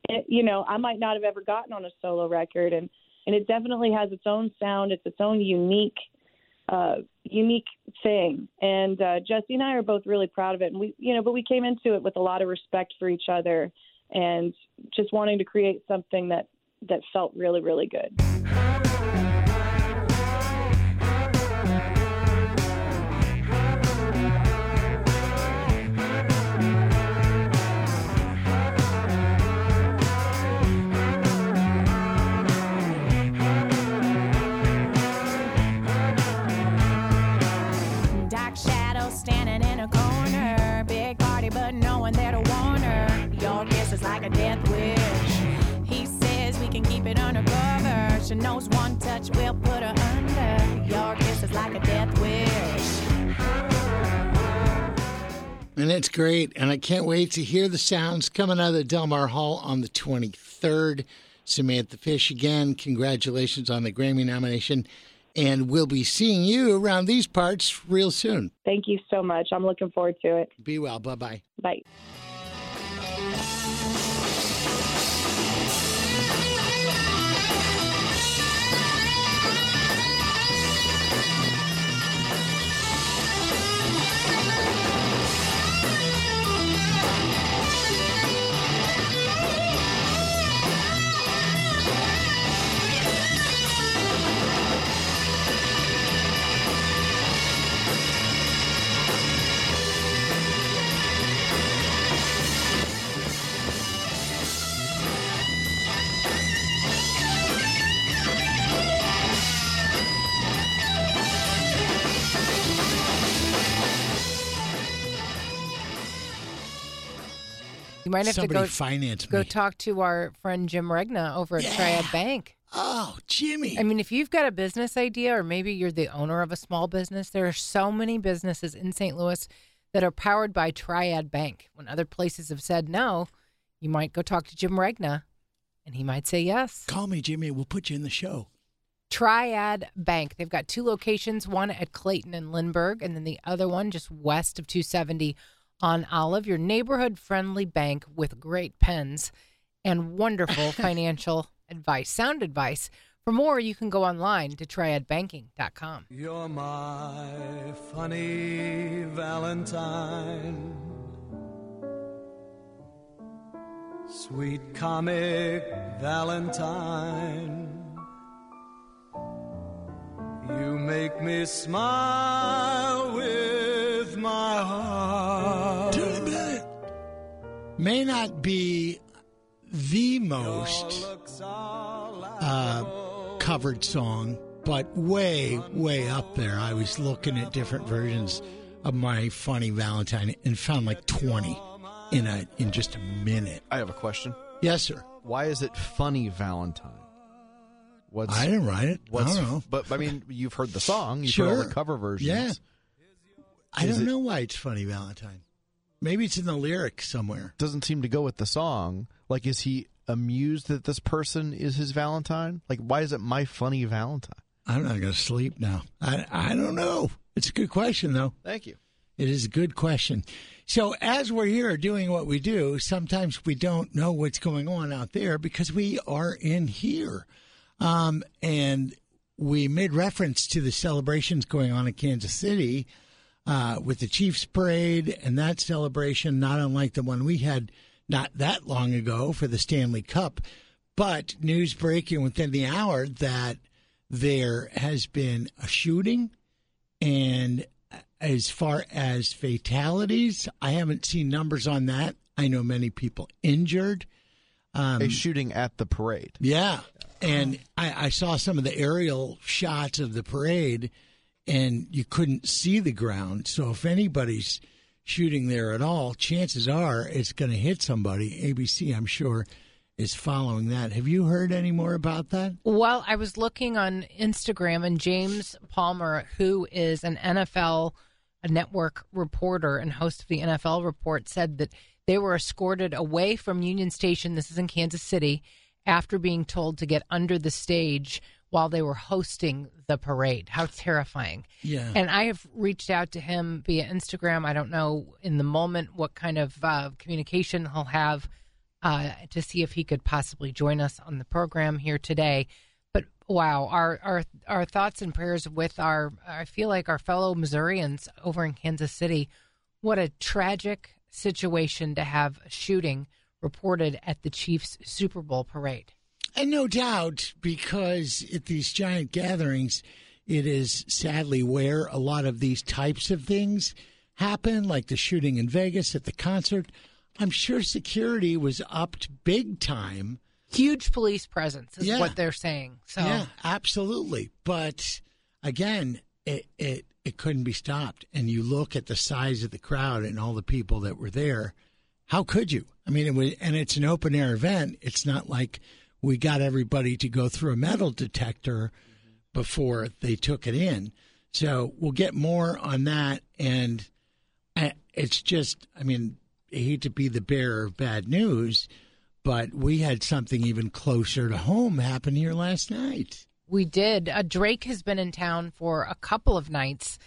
it, you know, I might not have ever gotten on a solo record, and and it definitely has its own sound. It's its own unique uh, unique thing. And uh, Jesse and I are both really proud of it. And we, you know, but we came into it with a lot of respect for each other and just wanting to create something that that felt really, really good. Dark shadow standing in a corner, big party, but no one there to warn her. Your kiss is like a death She knows one touch will put her under. Your kiss is like a death wish. And it's great. And I can't wait to hear the sounds coming out of the Delmar Hall on the 23rd. Samantha Fish, again, congratulations on the Grammy nomination. And we'll be seeing you around these parts real soon. Thank you so much. I'm looking forward to it. Be well. Bye bye bye. You might have Somebody to go finance go me. talk to our friend Jim Regna over at Triad Bank. Oh, Jimmy. I mean, if you've got a business idea or maybe you're the owner of a small business, there are so many businesses in St. Louis that are powered by Triad Bank. When other places have said no, you might go talk to Jim Regna and he might say yes. Call me, Jimmy. We'll put you in the show. Triad Bank. They've got two locations, one at Clayton and Lindbergh, and then the other one just west of 270 on Olive. Your neighborhood friendly bank with great pens and wonderful *laughs* financial advice, sound advice. For more, you can go online to triadbanking.com. You're my funny Valentine. Sweet comic Valentine. You make me smile with my heart. May not be the most uh, covered song, but way, way up there. I was looking at different versions of my funny Valentine and found like 20 in a in just a minute. I have a question. Yes, sir. Why is it funny Valentine? What's, I didn't write it. I don't know. But I mean, you've heard the song. You've heard all Sure. the cover versions. Yeah. I don't it- know why it's funny Valentine. Maybe it's in the lyrics somewhere. Doesn't seem to go with the song. Like, is he amused that this person is his Valentine? Like, why is it my funny Valentine? I'm not going to sleep now. I I don't know. It's a good question though. Thank you. It is a good question. So, as we're here doing what we do, sometimes we don't know what's going on out there because we are in here. Um, and we made reference to the celebrations going on in Kansas City uh, with the Chiefs Parade and that celebration, not unlike the one we had not that long ago for the Stanley Cup. But news breaking within the hour that there has been a shooting and as far as fatalities, I haven't seen numbers on that. I know many people injured. Um, A shooting at the parade. yeah. And I, I saw some of the aerial shots of the parade, and you couldn't see the ground. So if anybody's shooting there at all, chances are it's going to hit somebody. ABC, I'm sure, is following that. Have you heard any more about that? Well, I was looking on Instagram, and James Palmer, who is an NFL network reporter and host of the NFL Report, said that they were escorted away from Union Station. This is in Kansas City after being told to get under the stage while they were hosting the parade. How terrifying. Yeah. And I have reached out to him via Instagram. I don't know in the moment what kind of uh, communication he'll have uh, to see if he could possibly join us on the program here today. But wow, our our our thoughts and prayers with our I feel like our fellow Missourians over in Kansas City. What a tragic situation to have a shooting reported at the Chiefs Super Bowl parade. And no doubt, because at these giant gatherings, it is sadly where a lot of these types of things happen, like the shooting in Vegas at the concert. I'm sure security was upped big time. Huge police presence is Yeah. what they're saying. So Yeah, absolutely. But again, it, it it couldn't be stopped. And you look at the size of the crowd and all the people that were there. How could you? I mean, it was, and it's an open air event. It's not like we got everybody to go through a metal detector before they took it in. So we'll get more on that. And I- it's just, I mean, I hate to be the bearer of bad news, but we had something even closer to home happen here last night. We did. Uh, Drake has been in town for a couple of nights,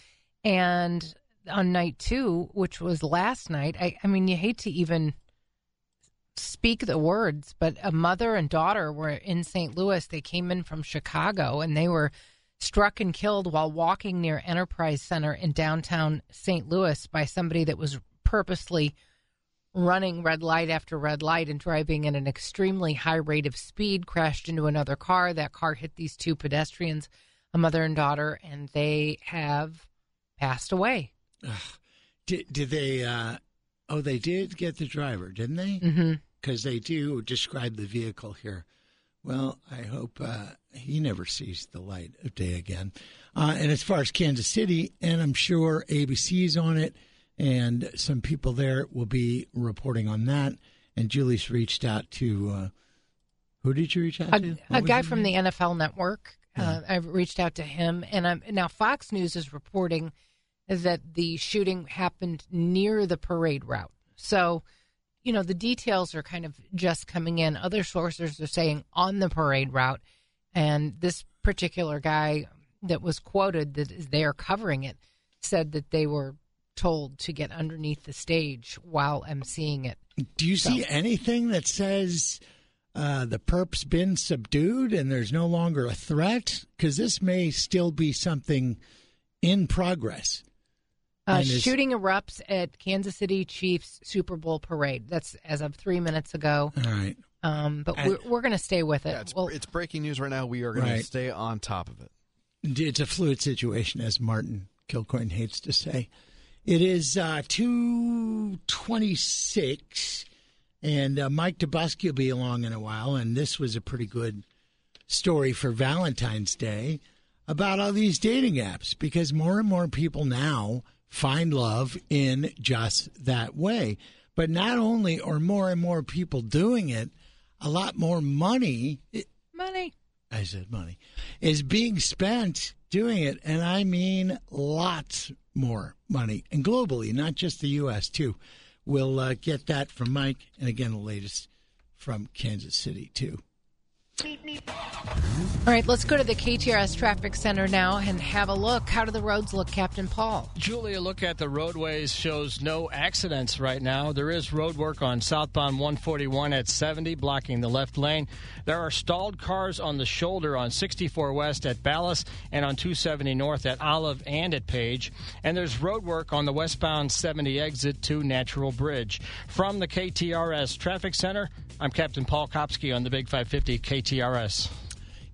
and on night two, which was last night, I, I mean, you hate to even speak the words, but a mother and daughter were in St. Louis. They came in from Chicago, and they were struck and killed while walking near Enterprise Center in downtown St. Louis by somebody that was purposely running red light after red light and driving at an extremely high rate of speed, crashed into another car. That car hit these two pedestrians, a mother and daughter, and they have passed away. Did, did they? Uh, oh, they did get the driver, didn't they? Because they do describe the vehicle here. Well, I hope uh, he never sees the light of day again. Uh, and as far as Kansas City, and I'm sure ABC's on it, and some people there will be reporting on that. And Julie's reached out to uh, who did you reach out A, to? a What was guy from name? the NFL Network. Uh, I've reached out to him, and I'm, now Fox News is reporting that the shooting happened near the parade route. So, you know, the details are kind of just coming in. Other sources are saying on the parade route, and this particular guy that was quoted that is there covering it said that they were told to get underneath the stage while emceeing it. Do you see anything that says uh, the perp's been subdued and there's no longer a threat? Because this may still be something in progress. Uh, is- shooting erupts at Kansas City Chiefs Super Bowl parade. That's as of three minutes ago. All right. Um, but And- we're, we're going to stay with it. Yeah, it's, well, it's breaking news right now. We are going Right. to stay on top of it. It's a fluid situation, as Martin Kilcoyne hates to say. It is uh, two twenty-six, and uh, Mike Dobuski will be along in a while. And this was a pretty good story for Valentine's Day about all these dating apps because more and more people now find love in just that way. But not only are more and more people doing it, a lot more money money. I said money, is being spent doing it. And I mean lots more money. And globally, not just the U.S., too. We'll uh, get that from Mike. And again, the latest from Kansas City, too. All right, let's go to the KTRS Traffic Center now and have a look. How do the roads look, Captain Paul? Julia, look at the roadways shows no accidents right now. There is road work on southbound 141 at 70, blocking the left lane. There are stalled cars on the shoulder on 64 West at Ballas and on 270 North at Olive and at Page. And there's road work on the westbound 70 exit to Natural Bridge. From the KTRS Traffic Center, I'm Captain Paul Kopsky on the Big 550 KTRS.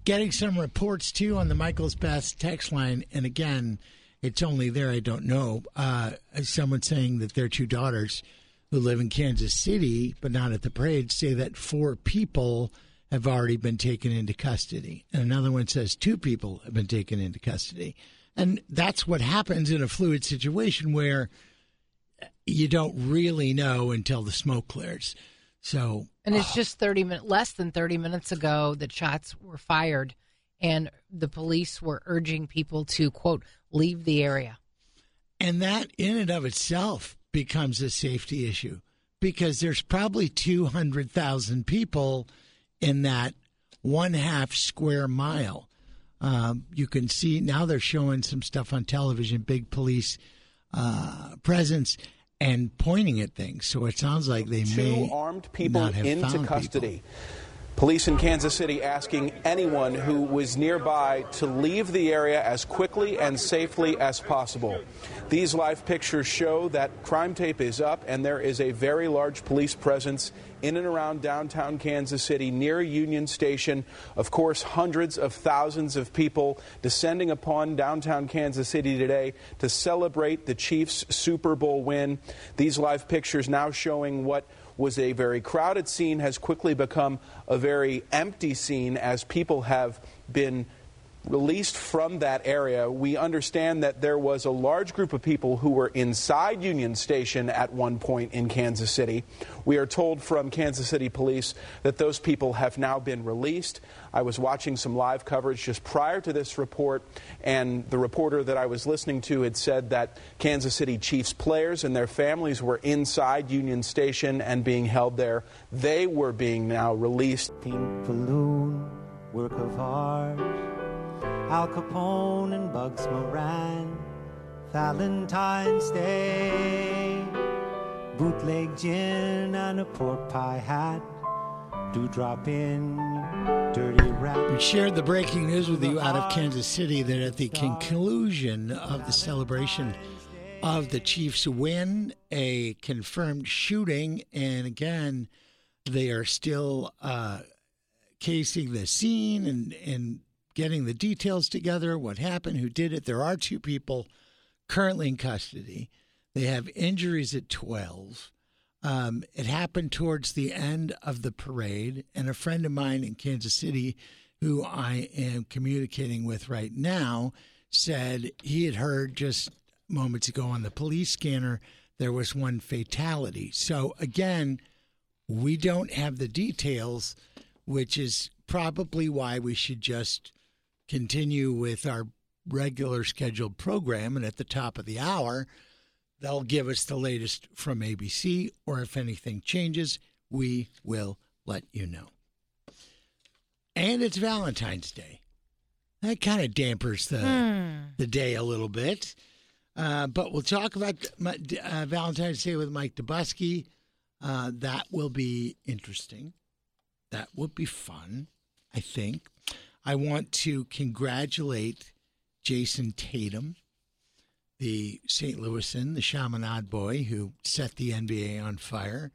Getting some reports, too, on the Michael's Best text line. And again, it's only there, I don't know. Uh, someone saying that their two daughters who live in Kansas City, but not at the parade, say that four people have already been taken into custody. And another one says two people have been taken into custody. And that's what happens in a fluid situation where you don't really know until the smoke clears. So And it's just 30 minutes, less than 30 minutes ago that shots were fired and the police were urging people to, quote, leave the area. And that in and of itself becomes a safety issue because there's probably 200,000 people in that one half square mile. Um, you can see now they're showing some stuff on television, big police uh, presence and pointing at things. So it sounds like they may Two armed people not have into found custody. Police in Kansas City asking anyone who was nearby to leave the area as quickly and safely as possible. These live pictures show that crime tape is up and there is a very large police presence in and around downtown Kansas City near Union Station. Of course, hundreds of thousands of people descending upon downtown Kansas City today to celebrate the Chiefs' Super Bowl win. These live pictures now showing what was a very crowded scene has quickly become a very empty scene as people have been released from that area. We understand that there was a large group of people who were inside Union Station at one point in Kansas City. We are told from Kansas City police that those people have now been released. I was watching some live coverage just prior to this report, and the reporter that I was listening to had said that Kansas City Chiefs players and their families were inside Union Station and being held there. They were being now released. Pink balloon, work of art. Al Capone and Bugs Moran. Valentine's Day. Bootleg gin and a pork pie hat. Do drop in dirty rap. We shared the breaking news with you out of Kansas City that at the conclusion of the celebration of the Chiefs' win, a confirmed shooting, and again, they are still uh, casing the scene and, and getting the details together, what happened, who did it. There are two people currently in custody. They have injuries at 12. Um, it happened towards the end of the parade, and a friend of mine in Kansas City, who I am communicating with right now, said he had heard just moments ago on the police scanner there was one fatality. So, again, we don't have the details, which is probably why we should just continue with our regular scheduled program. And at the top of the hour, they'll give us the latest from ABC, or if anything changes, we will let you know. And it's Valentine's Day. That kind of dampers the Hmm. the day a little bit. Uh, but we'll talk about uh, Valentine's Day with Mike Dobuski. Uh, that will be interesting. That will be fun, I think. I want to congratulate Jayson Tatum, the St. Louisan, the Chaminade boy who set the NBA on fire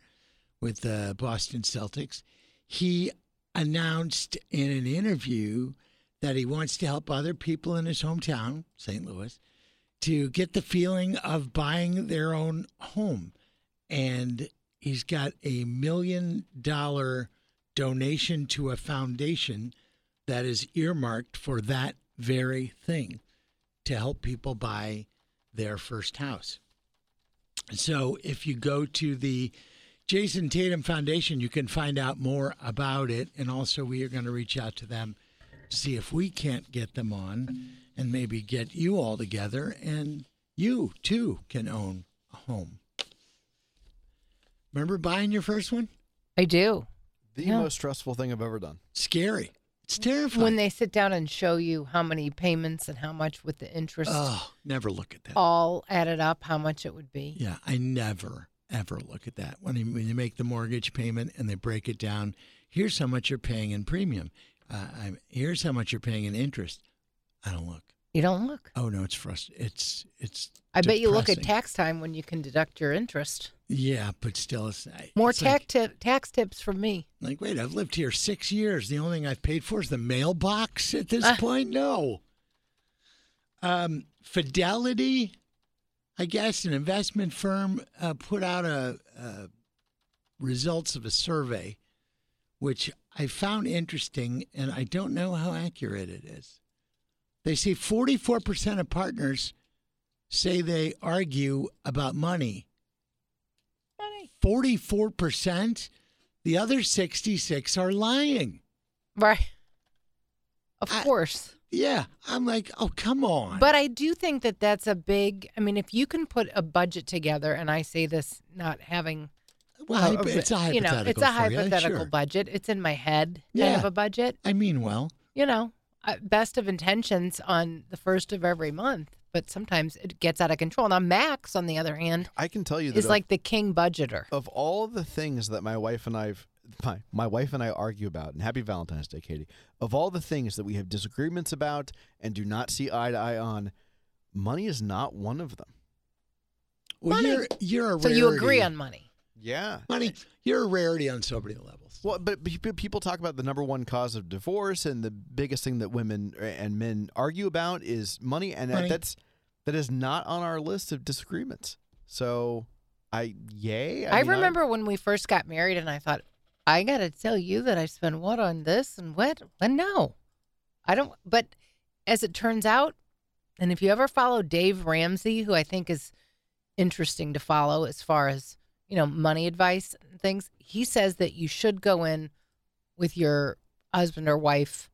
with the Boston Celtics. He announced in an interview that he wants to help other people in his hometown, St. Louis, to get the feeling of buying their own home. And he's got a million dollar donation to a foundation that is earmarked for that very thing to help people buy their first house. So if you go to the Jayson Tatum Foundation, you can find out more about it. And also, we are going to reach out to them to see if we can't get them on and maybe get you all together and you too can own a home. Remember buying your first one? I do. The Yeah. most stressful thing I've ever done. Scary. It's terrifying. When they sit down and show you how many payments and how much with the interest Oh, never look at that. all added up, how much it would be. Yeah, I never ever look at that when you, when you make the mortgage payment and they break it down. Here's how much you're paying in premium. Uh, I'm, here's how much you're paying in interest. I don't look. You don't look. Oh no, it's frustrating. It's it's. I bet you look at tax time when you can deduct your interest. Yeah, but still, it's More it's like- tax tip, tax tips from me. Like, wait, I've lived here six years. The only thing I've paid for is the mailbox at this Ah. point? No. Um, Fidelity, I guess, an investment firm, uh, put out a, a results of a survey, which I found interesting, and I don't know how accurate it is. They say 44% of partners say they argue about money. Money. 44%? The other 66 are lying. Right. Of course. Yeah, I'm like, oh, come on. But I do think that that's a big. I mean, if you can put a budget together, and I say this not having. Well, hypo- it's a you know, it's hypothetical a hypothetical sure. budget. It's in my head, kind Yeah. of a budget. I mean, well, You know, uh, best of intentions on the first of every month, but sometimes it gets out of control. Now, Max, on the other hand, I can tell you that is of- like the king budgeter. of all the things that my wife and I've my, my wife and I argue about, and happy Valentine's Day, Katie. Of all the things that we have disagreements about and do not see eye to eye on, money is not one of them. well you're you're a So you agree on money. Yeah. money. You're a rarity on so many levels. Well, but pe- pe- people talk about the number one cause of divorce, and the biggest thing that women and men argue about is money, and that- Money. that's that is not on our list of disagreements. So, I yay. I, mean, remember when we first got married, and I thought, I got to tell you that I spend what on this and what? and no, I don't. But as it turns out, and if you ever follow Dave Ramsey, who I think is interesting to follow as far as, you know, money advice and things, he says that you should go in with your husband or wife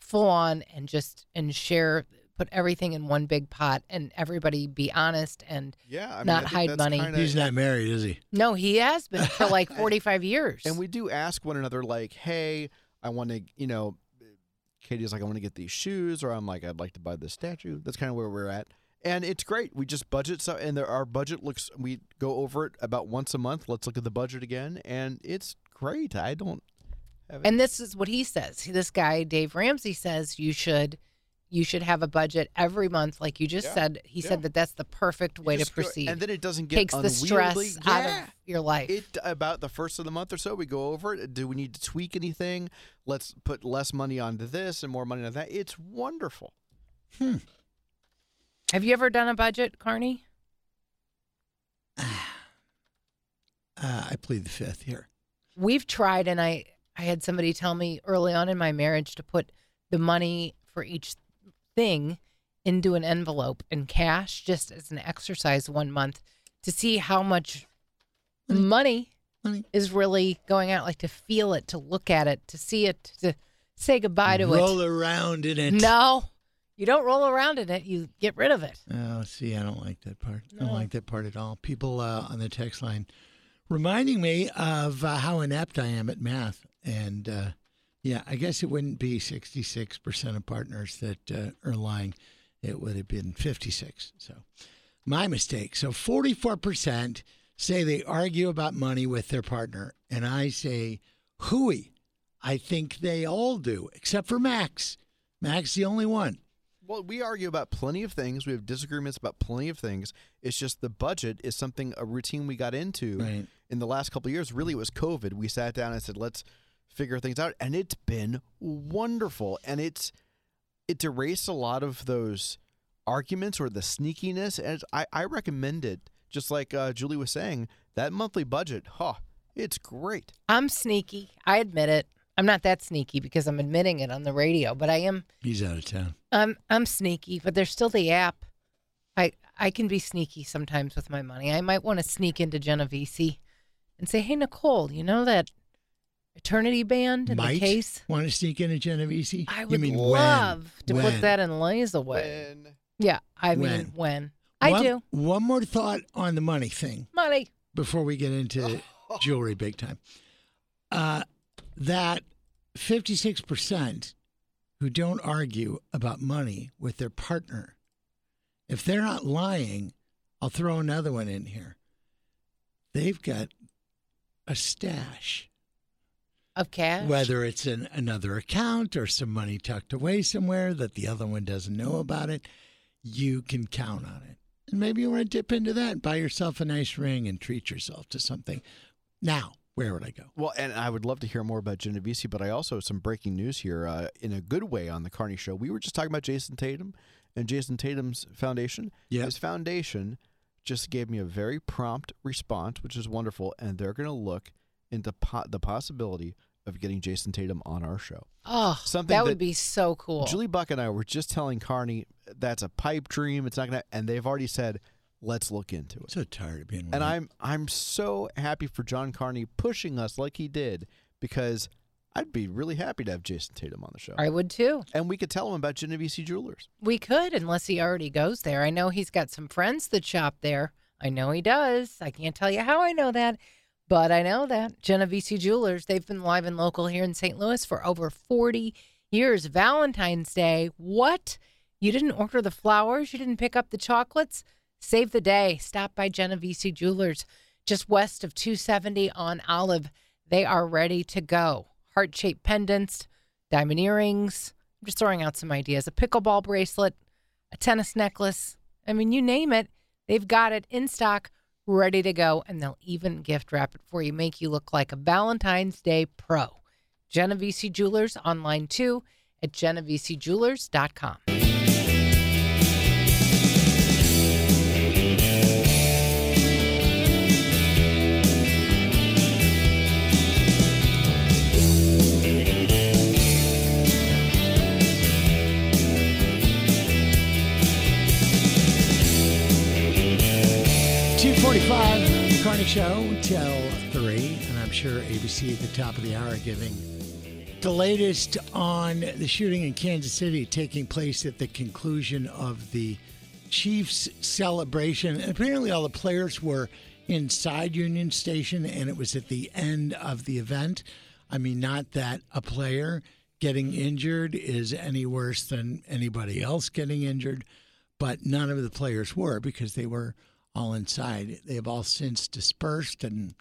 full on and just and share put everything in one big pot and everybody be honest and Yeah, I mean, not think hide money. kinda- He's not married, is he? No, he has been for like *laughs* 45 years. And we do ask one another, like, hey, I want to, you know, Katie's like, I want to get these shoes, or I'm like, I'd like to buy this statue. That's kind of where we're at. And it's great. We just budget so, and there, our budget looks. We go over it about once a month. Let's look at the budget again, and it's great. I don't. Have And this is what he says. This guy Dave Ramsey says you should you should have a budget every month like you just Yeah, said. He yeah. said that that's the perfect way to just go- proceed. and then it doesn't get takes the stress unwieldy. out of your life. It about the first of the month or so, we go over it. Do we need to tweak anything? Let's put less money onto this and more money on that. It's wonderful. Hmm. Have you ever done a budget, Carney? *sighs* Uh, I plead the fifth here. We've tried and I I had somebody tell me early on in my marriage to put the money for each thing into an envelope in cash just as an exercise one month to see how much money, is really going out like to feel it to look at it to see it to say goodbye to Roll it Roll around in it. no you don't roll around in it you get rid of it Oh, see, I don't like that part. I don't like that part at all. People uh, on the text line reminding me of uh, how inept I am at math. And uh, yeah, I guess it wouldn't be 66% of partners that uh, are lying. It would have been 56. So my mistake. So 44% say they argue about money with their partner. And I say, hooey. I think they all do, except for Max. Max, the only one. Well, we argue about plenty of things. We have disagreements about plenty of things. It's just the budget is something a routine we got into Right. in the last couple of years. Really, it was COVID. We sat down and said, "Let's figure things out," and it's been wonderful. And it's it's erased a lot of those arguments or the sneakiness. And it's, I I recommend it. Just like uh, Julie was saying, that monthly budget, huh? It's great. i'm sneaky i admit it i'm not that sneaky because i'm admitting it on the radio but i am He's out of town. I'm I'm sneaky, but there's still the app. I I can be sneaky sometimes with my money. I might want to sneak into Genovese and say, "Hey Nicole, you know that eternity band in Might the case? want to sneak into a Genovese? I would mean when? love to When? put that in Lay's away. Yeah, I mean When? when. I one, do. One more thought on the money thing Money. before we get into *laughs* jewelry big time. Uh, that 56% who don't argue about money with their partner, if they're not lying, I'll throw another one in here. They've got a stash. Of cash. Whether it's in another account or some money tucked away somewhere that the other one doesn't know about it, you can count on it. And maybe you want to dip into that and buy yourself a nice ring and treat yourself to something. Now, where would I go? Well, and I would love to hear more about Genovese, but I also have some breaking news here uh, in a good way on the Carney Show. We were just talking about Jayson Tatum and Jayson Tatum's foundation. Yep. His foundation just gave me a very prompt response, which is wonderful, and they're going to look into po- the possibility of getting Jayson Tatum on our show. Oh, Something that that would be so cool. Julie Buck and I were just telling Carney that's a pipe dream. It's not going to, and they've already said, let's look into it. So tired of being And. I'm I'm so happy for John Carney pushing us like he did because I'd be really happy to have Jayson Tatum on the show. I would too. And we could tell him about Genovese Jewelers. We could, unless he already goes there. I know he's got some friends that shop there. I know he does. I can't tell you how I know that, but I know that. Genovese Jewelers, they've been live and local here in St. Louis for over 40 years. Valentine's Day, what? You didn't order the flowers? You didn't pick up the chocolates? Save the day. Stop by Genovese Jewelers, just west of 270 on Olive. They are ready to go. Heart shaped pendants, diamond earrings. I'm just throwing out some ideas. A pickleball bracelet, a tennis necklace. I mean, you name it, they've got it in stock, ready to go, and they'll even gift wrap it for you, make you look like a Valentine's Day pro. Genovese Jewelers online too at genovesejewelers.com. Show till 3, and I'm sure ABC at the top of the hour giving the latest on the shooting in Kansas City taking place at the conclusion of the Chiefs celebration. And apparently, all the players were inside Union Station, and it was at the end of the event. I mean, not that a player getting injured is any worse than anybody else getting injured, but none of the players were because they were all inside. They have all since dispersed, and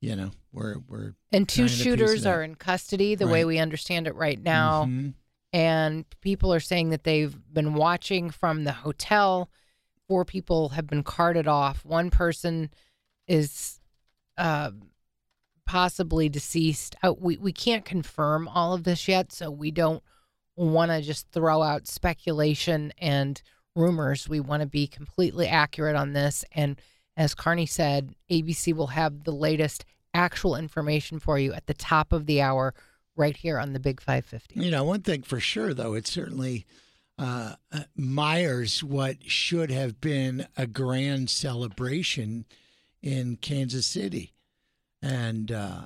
you know we're we're And two trying to piece shooters are in custody, the way we understand it right now. Mhm. And people are saying that they've been watching from the hotel. Four people have been carted off. One person is uh, possibly deceased. Uh, we, we can't confirm all of this yet, so we don't want to just throw out speculation and rumors. We want to be completely accurate on this. And as Carney said, ABC will have the latest actual information for you at the top of the hour right here on the Big 550. You know, one thing for sure, though, it certainly uh, uh, mires what should have been a grand celebration in Kansas City. And uh,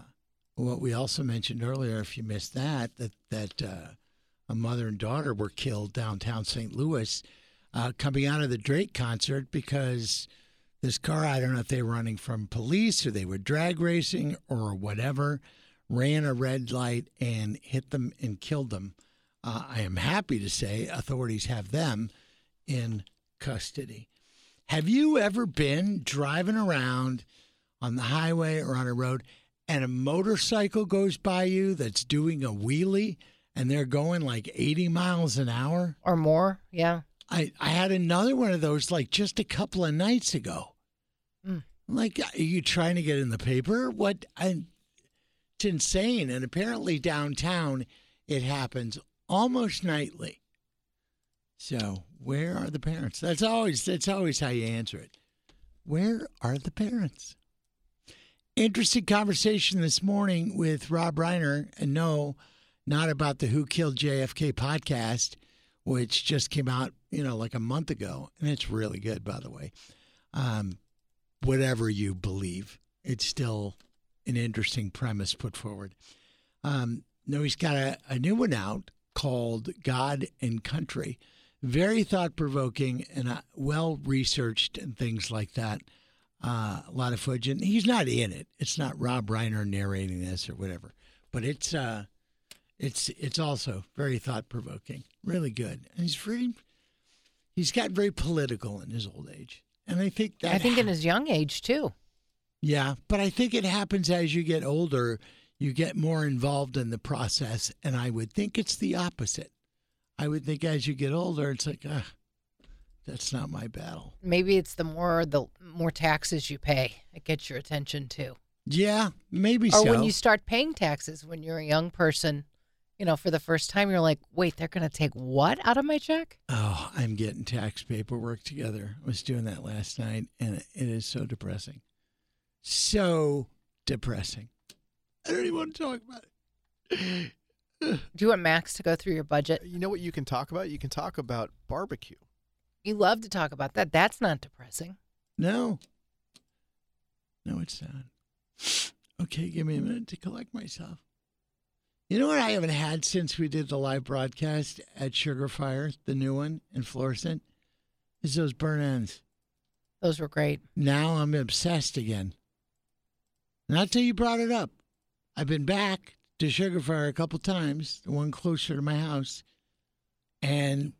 what we also mentioned earlier, if you missed that, that, that uh, a mother and daughter were killed downtown St. Louis uh, coming out of the Drake concert because this car, I don't know if they were running from police or they were drag racing or whatever, ran a red light and hit them and killed them. Uh, I am happy to say authorities have them in custody. Have you ever been driving around on the highway or on a road and a motorcycle goes by you that's doing a wheelie and they're going like 80 miles an hour? Or more, yeah. I, I had another one of those like just a couple of nights ago. Mm. Like, are you trying to get in the paper? What? I, it's insane. And apparently downtown, it happens almost nightly. So, where are the parents? That's always that's always how you answer it. Where are the parents? Interesting conversation this morning with Rob Reiner, and no, not about the Who Killed JFK podcast, which just came out, you know, like a month ago, and it's really good, by the way. Um, whatever you believe, it's still an interesting premise put forward. Um, no, he's got a, a new one out called God and Country. Very thought provoking and uh, well researched and things like that. Uh, a lot of footage, and he's not in it. It's not Rob Reiner narrating this or whatever, but it's uh, it's it's also very thought provoking, really good, and he's very he's got very political in his old age, and I think that I think in his young age, too. yeah, but I think it happens as you get older. You get more involved in the process, and I would think it's the opposite. I would think as you get older, it's like, ah, that's not my battle. Maybe it's the more the more taxes you pay, it gets your attention too. Yeah, maybe so. or so. when you start paying taxes when you're a young person, you know, for the first time, you're like, wait, they're going to take what out of my check? Oh, I'm getting tax paperwork together. I was doing that last night, and it is so depressing. So depressing. I don't even want to talk about it. *sighs* Do you want Max to go through your budget? You know what you can talk about? You can talk about barbecue. You love to talk about that. That's not depressing. No. No, it's not. *sighs* Okay, give me a minute to collect myself. You know what I haven't had since we did the live broadcast at Sugar Fire, the new one in Florissant, is those burn ends. Those were great. Now I'm obsessed again. Not till you brought it up. I've been back to Sugar Fire a couple times, the one closer to my house, and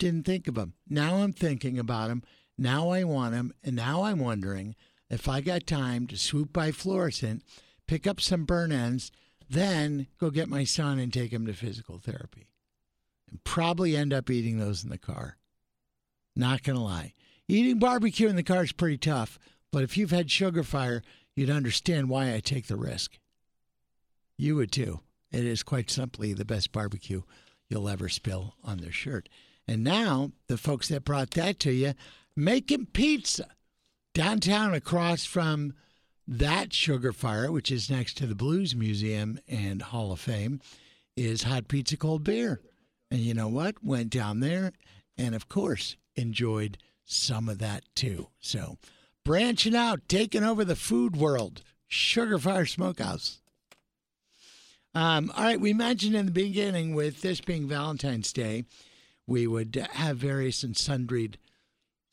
didn't think of them. Now I'm thinking about them. Now I want them, and now I'm wondering if I got time to swoop by Florissant, pick up some burn ends, then go get my son and take him to physical therapy. And probably end up eating those in the car. Not going to lie. Eating barbecue in the car is pretty tough, but if you've had sugar fire, you'd understand why I take the risk. You would too. It is quite simply the best barbecue you'll ever spill on their shirt. And now, the folks that brought that to you, making pizza downtown across from that sugar fire, which is next to the Blues Museum and Hall of Fame, is hot pizza cold beer. And you know what? Went down there and, of course, enjoyed some of that too. So branching out, taking over the food world. Sugar Fire Smokehouse. Um, all right, we mentioned in the beginning, with this being Valentine's Day, we would have various and sundry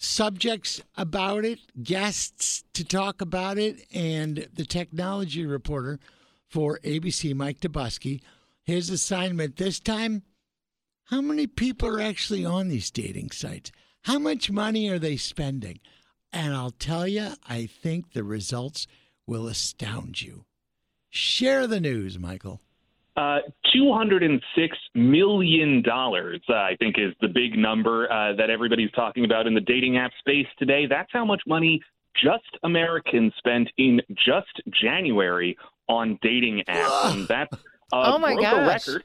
subjects about it, guests to talk about it, and the technology reporter for ABC, Mike Dobuski. His assignment this time how many people are actually on these dating sites? How much money are they spending? And I'll tell you, I think the results will astound you. Share the news, Michael. Uh, $206 million, uh, I think, is the big number uh, that everybody's talking about in the dating app space today. That's how much money just Americans spent in just January on dating apps. and that uh, Oh, my broke a record.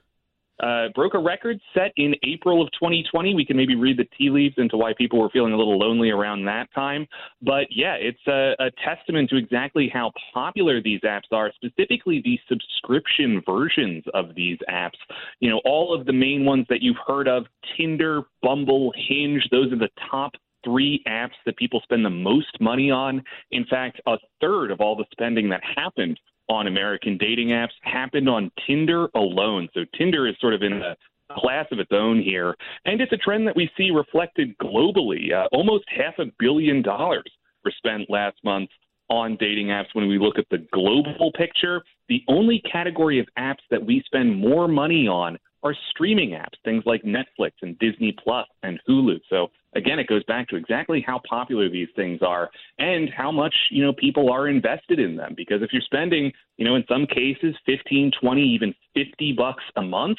Uh, broke a record set in April of 2020. We can maybe read the tea leaves into why people were feeling a little lonely around that time. But yeah, it's a, a testament to exactly how popular these apps are, specifically the subscription versions of these apps. You know, all of the main ones that you've heard of Tinder, Bumble, Hinge, those are the top three apps that people spend the most money on. In fact, a third of all the spending that happened on American dating apps happened on Tinder alone. So Tinder is sort of in a class of its own here. And it's a trend that we see reflected globally. Uh, almost half a billion dollars were spent last month on dating apps when we look at the global picture. The only category of apps that we spend more money on are streaming apps, things like Netflix and Disney Plus and Hulu. So again, it goes back to exactly how popular these things are and how much, you know, people are invested in them. Because if you're spending, you know, in some cases 15, 20, even 50 bucks a month,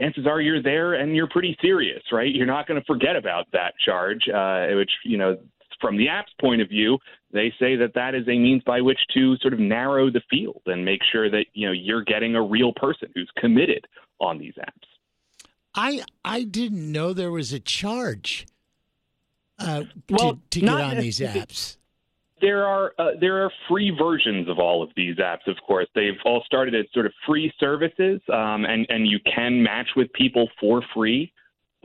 chances are you're there and you're pretty serious, right? You're not going to forget about that charge, uh, which, you know, from the app's point of view, they say that that is a means by which to sort of narrow the field and make sure that, you know, you're getting a real person who's committed on these apps. I I didn't know there was a charge uh, Well, to, to get on these apps. There are uh, there are free versions of all of these apps. Of course, they've all started as sort of free services, um, and and you can match with people for free.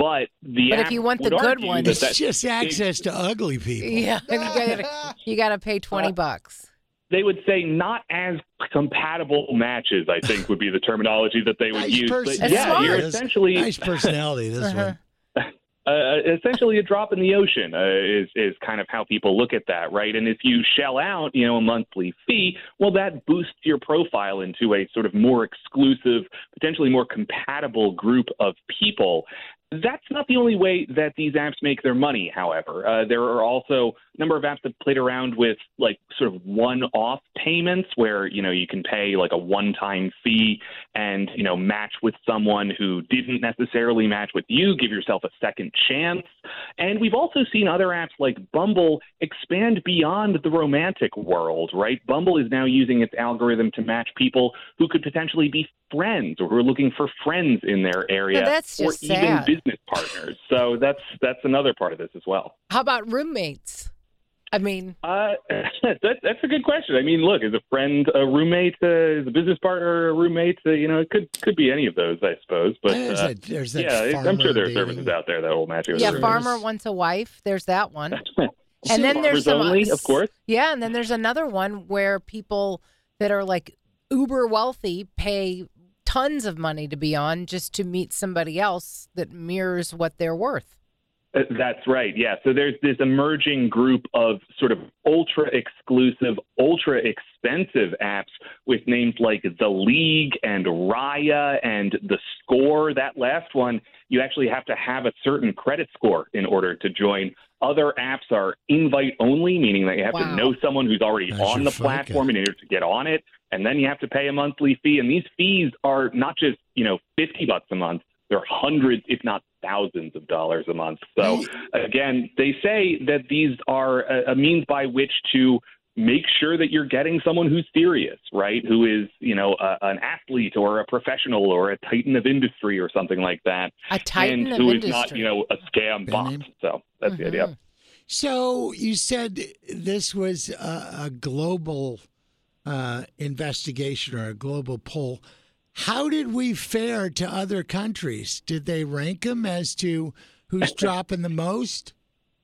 But the But if you want the good one- It's that- just access to ugly people. Yeah, *laughs* you gotta, you gotta pay twenty Uh, bucks. they would say not as compatible matches. I think would be the terminology that they would Nice use. But personality. yeah, you're essentially nice personality. This Uh-huh. one. *laughs* uh, essentially a drop in the ocean uh, is is kind of how people look at that, right? And if you shell out, you know, a monthly fee, well, that boosts your profile into a sort of more exclusive, potentially more compatible group of people. That's not the only way that these apps make their money, however. Uh, there are also a number of apps that played around with like sort of one-off payments where, you know, you can pay like a one-time fee and, you know, match with someone who didn't necessarily match with you, give yourself a second chance. And we've also seen other apps like Bumble expand beyond the romantic world, right? Bumble is now using its algorithm to match people who could potentially be friends or who are looking for friends in their area Yeah, that's or just even business partners. So that's that's another part of this as well. How about roommates? I mean, Uh, *laughs* that, that's a good question. I mean, look, is a friend a roommate? Uh, is a business partner a roommate? Uh, you know, it could could be any of those, I suppose. But There's uh, that- there's that yeah, I'm sure there are dating. services out there that will match you. with yeah, farmer wants a wife. There's that one. *laughs* and then there's Farmers some only, of course. Yeah, and then there's another one where people that are like uber wealthy pay tons of money to be on just to meet somebody else that mirrors what they're worth. Uh, That's right. Yeah. So there's this emerging group of sort of ultra exclusive, ultra expensive apps with names like The League and Raya and The Score. That last one, you actually have to have a certain credit score in order to join. Other apps are invite only, meaning that you have Wow. to know someone who's already That's on the FICO. platform in order to get on it. And then you have to pay a monthly fee. And these fees are not just, you know, 50 bucks a month. They're hundreds, if not thousands of dollars a month. So again, they say that these are a, a means by which to make sure that you're getting someone who's serious, right? Who is, you know, a, an athlete or a professional or a titan of industry or something like that. A titan and of who is not, you know, a scam bot. So that's the mm-hmm. idea. So you said this was a, a global uh, investigation or a global poll. How did we fare to other countries? Did they rank them as to who's dropping the most?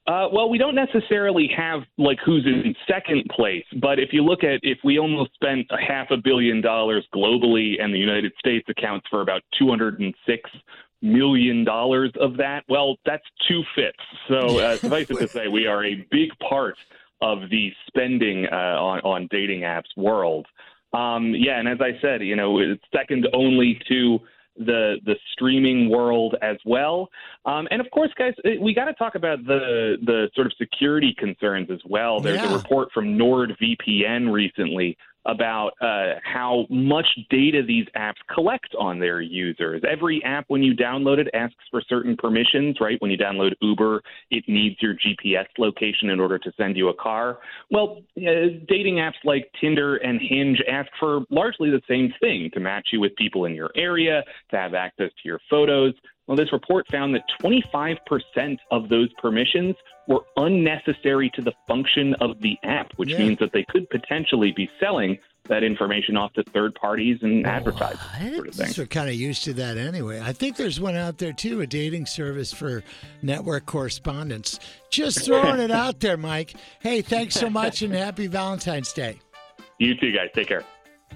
Uh, well, we don't necessarily have like who's in second place, but if you look at if we almost spent a half a billion dollars globally, and the United States accounts for about 206 million dollars of that, well, that's two fifths. So uh, suffice it to *laughs* say, we are a big part of the spending uh, on on dating apps world. Um, yeah, and as I said, you know, it's second only to the the streaming world as well. Um, and of course, guys, we got to talk about the the sort of security concerns as well. There's Yeah. a report from NordVPN recently about uh, how much data these apps collect on their users. Every app, when you download it, asks for certain permissions, right? When you download Uber, it needs your GPS location in order to send you a car. Well, uh, dating apps like Tinder and Hinge ask for largely the same thing to match you with people in your area, to have access to your photos. Well, this report found that 25% of those permissions were unnecessary to the function of the app, which Yeah. means that they could potentially be selling that information off to third parties and advertisers, sort of thing. We're kind of used to that anyway. I think there's one out there too, a dating service for network correspondence. Just throwing it out there, Mike. Hey, thanks so much and happy Valentine's Day. You too, guys. Take care.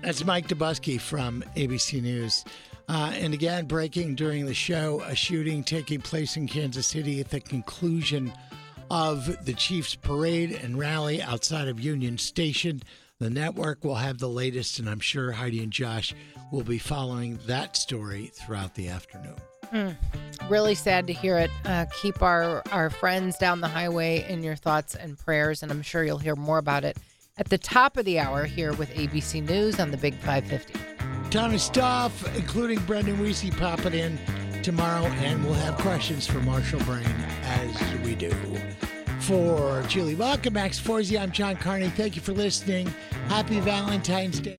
That's Mike Dobuski from ABC News. Uh, and again, breaking during the show, a shooting taking place in Kansas City at the conclusion of the Chiefs parade and rally outside of Union Station. The network will have the latest, and I'm sure Heidi and Josh will be following that story throughout the afternoon. Mm, really sad to hear it. Uh, keep our, our friends down the highway in your thoughts and prayers, and I'm sure you'll hear more about it at the top of the hour here with ABC News on the Big 550. Ton of stuff, including Brendan Weesey popping in tomorrow, and we'll have questions for Marshall Brain as we do. For Julie Welcome, Max Forzi, I'm John Carney. Thank you for listening. Happy Valentine's Day.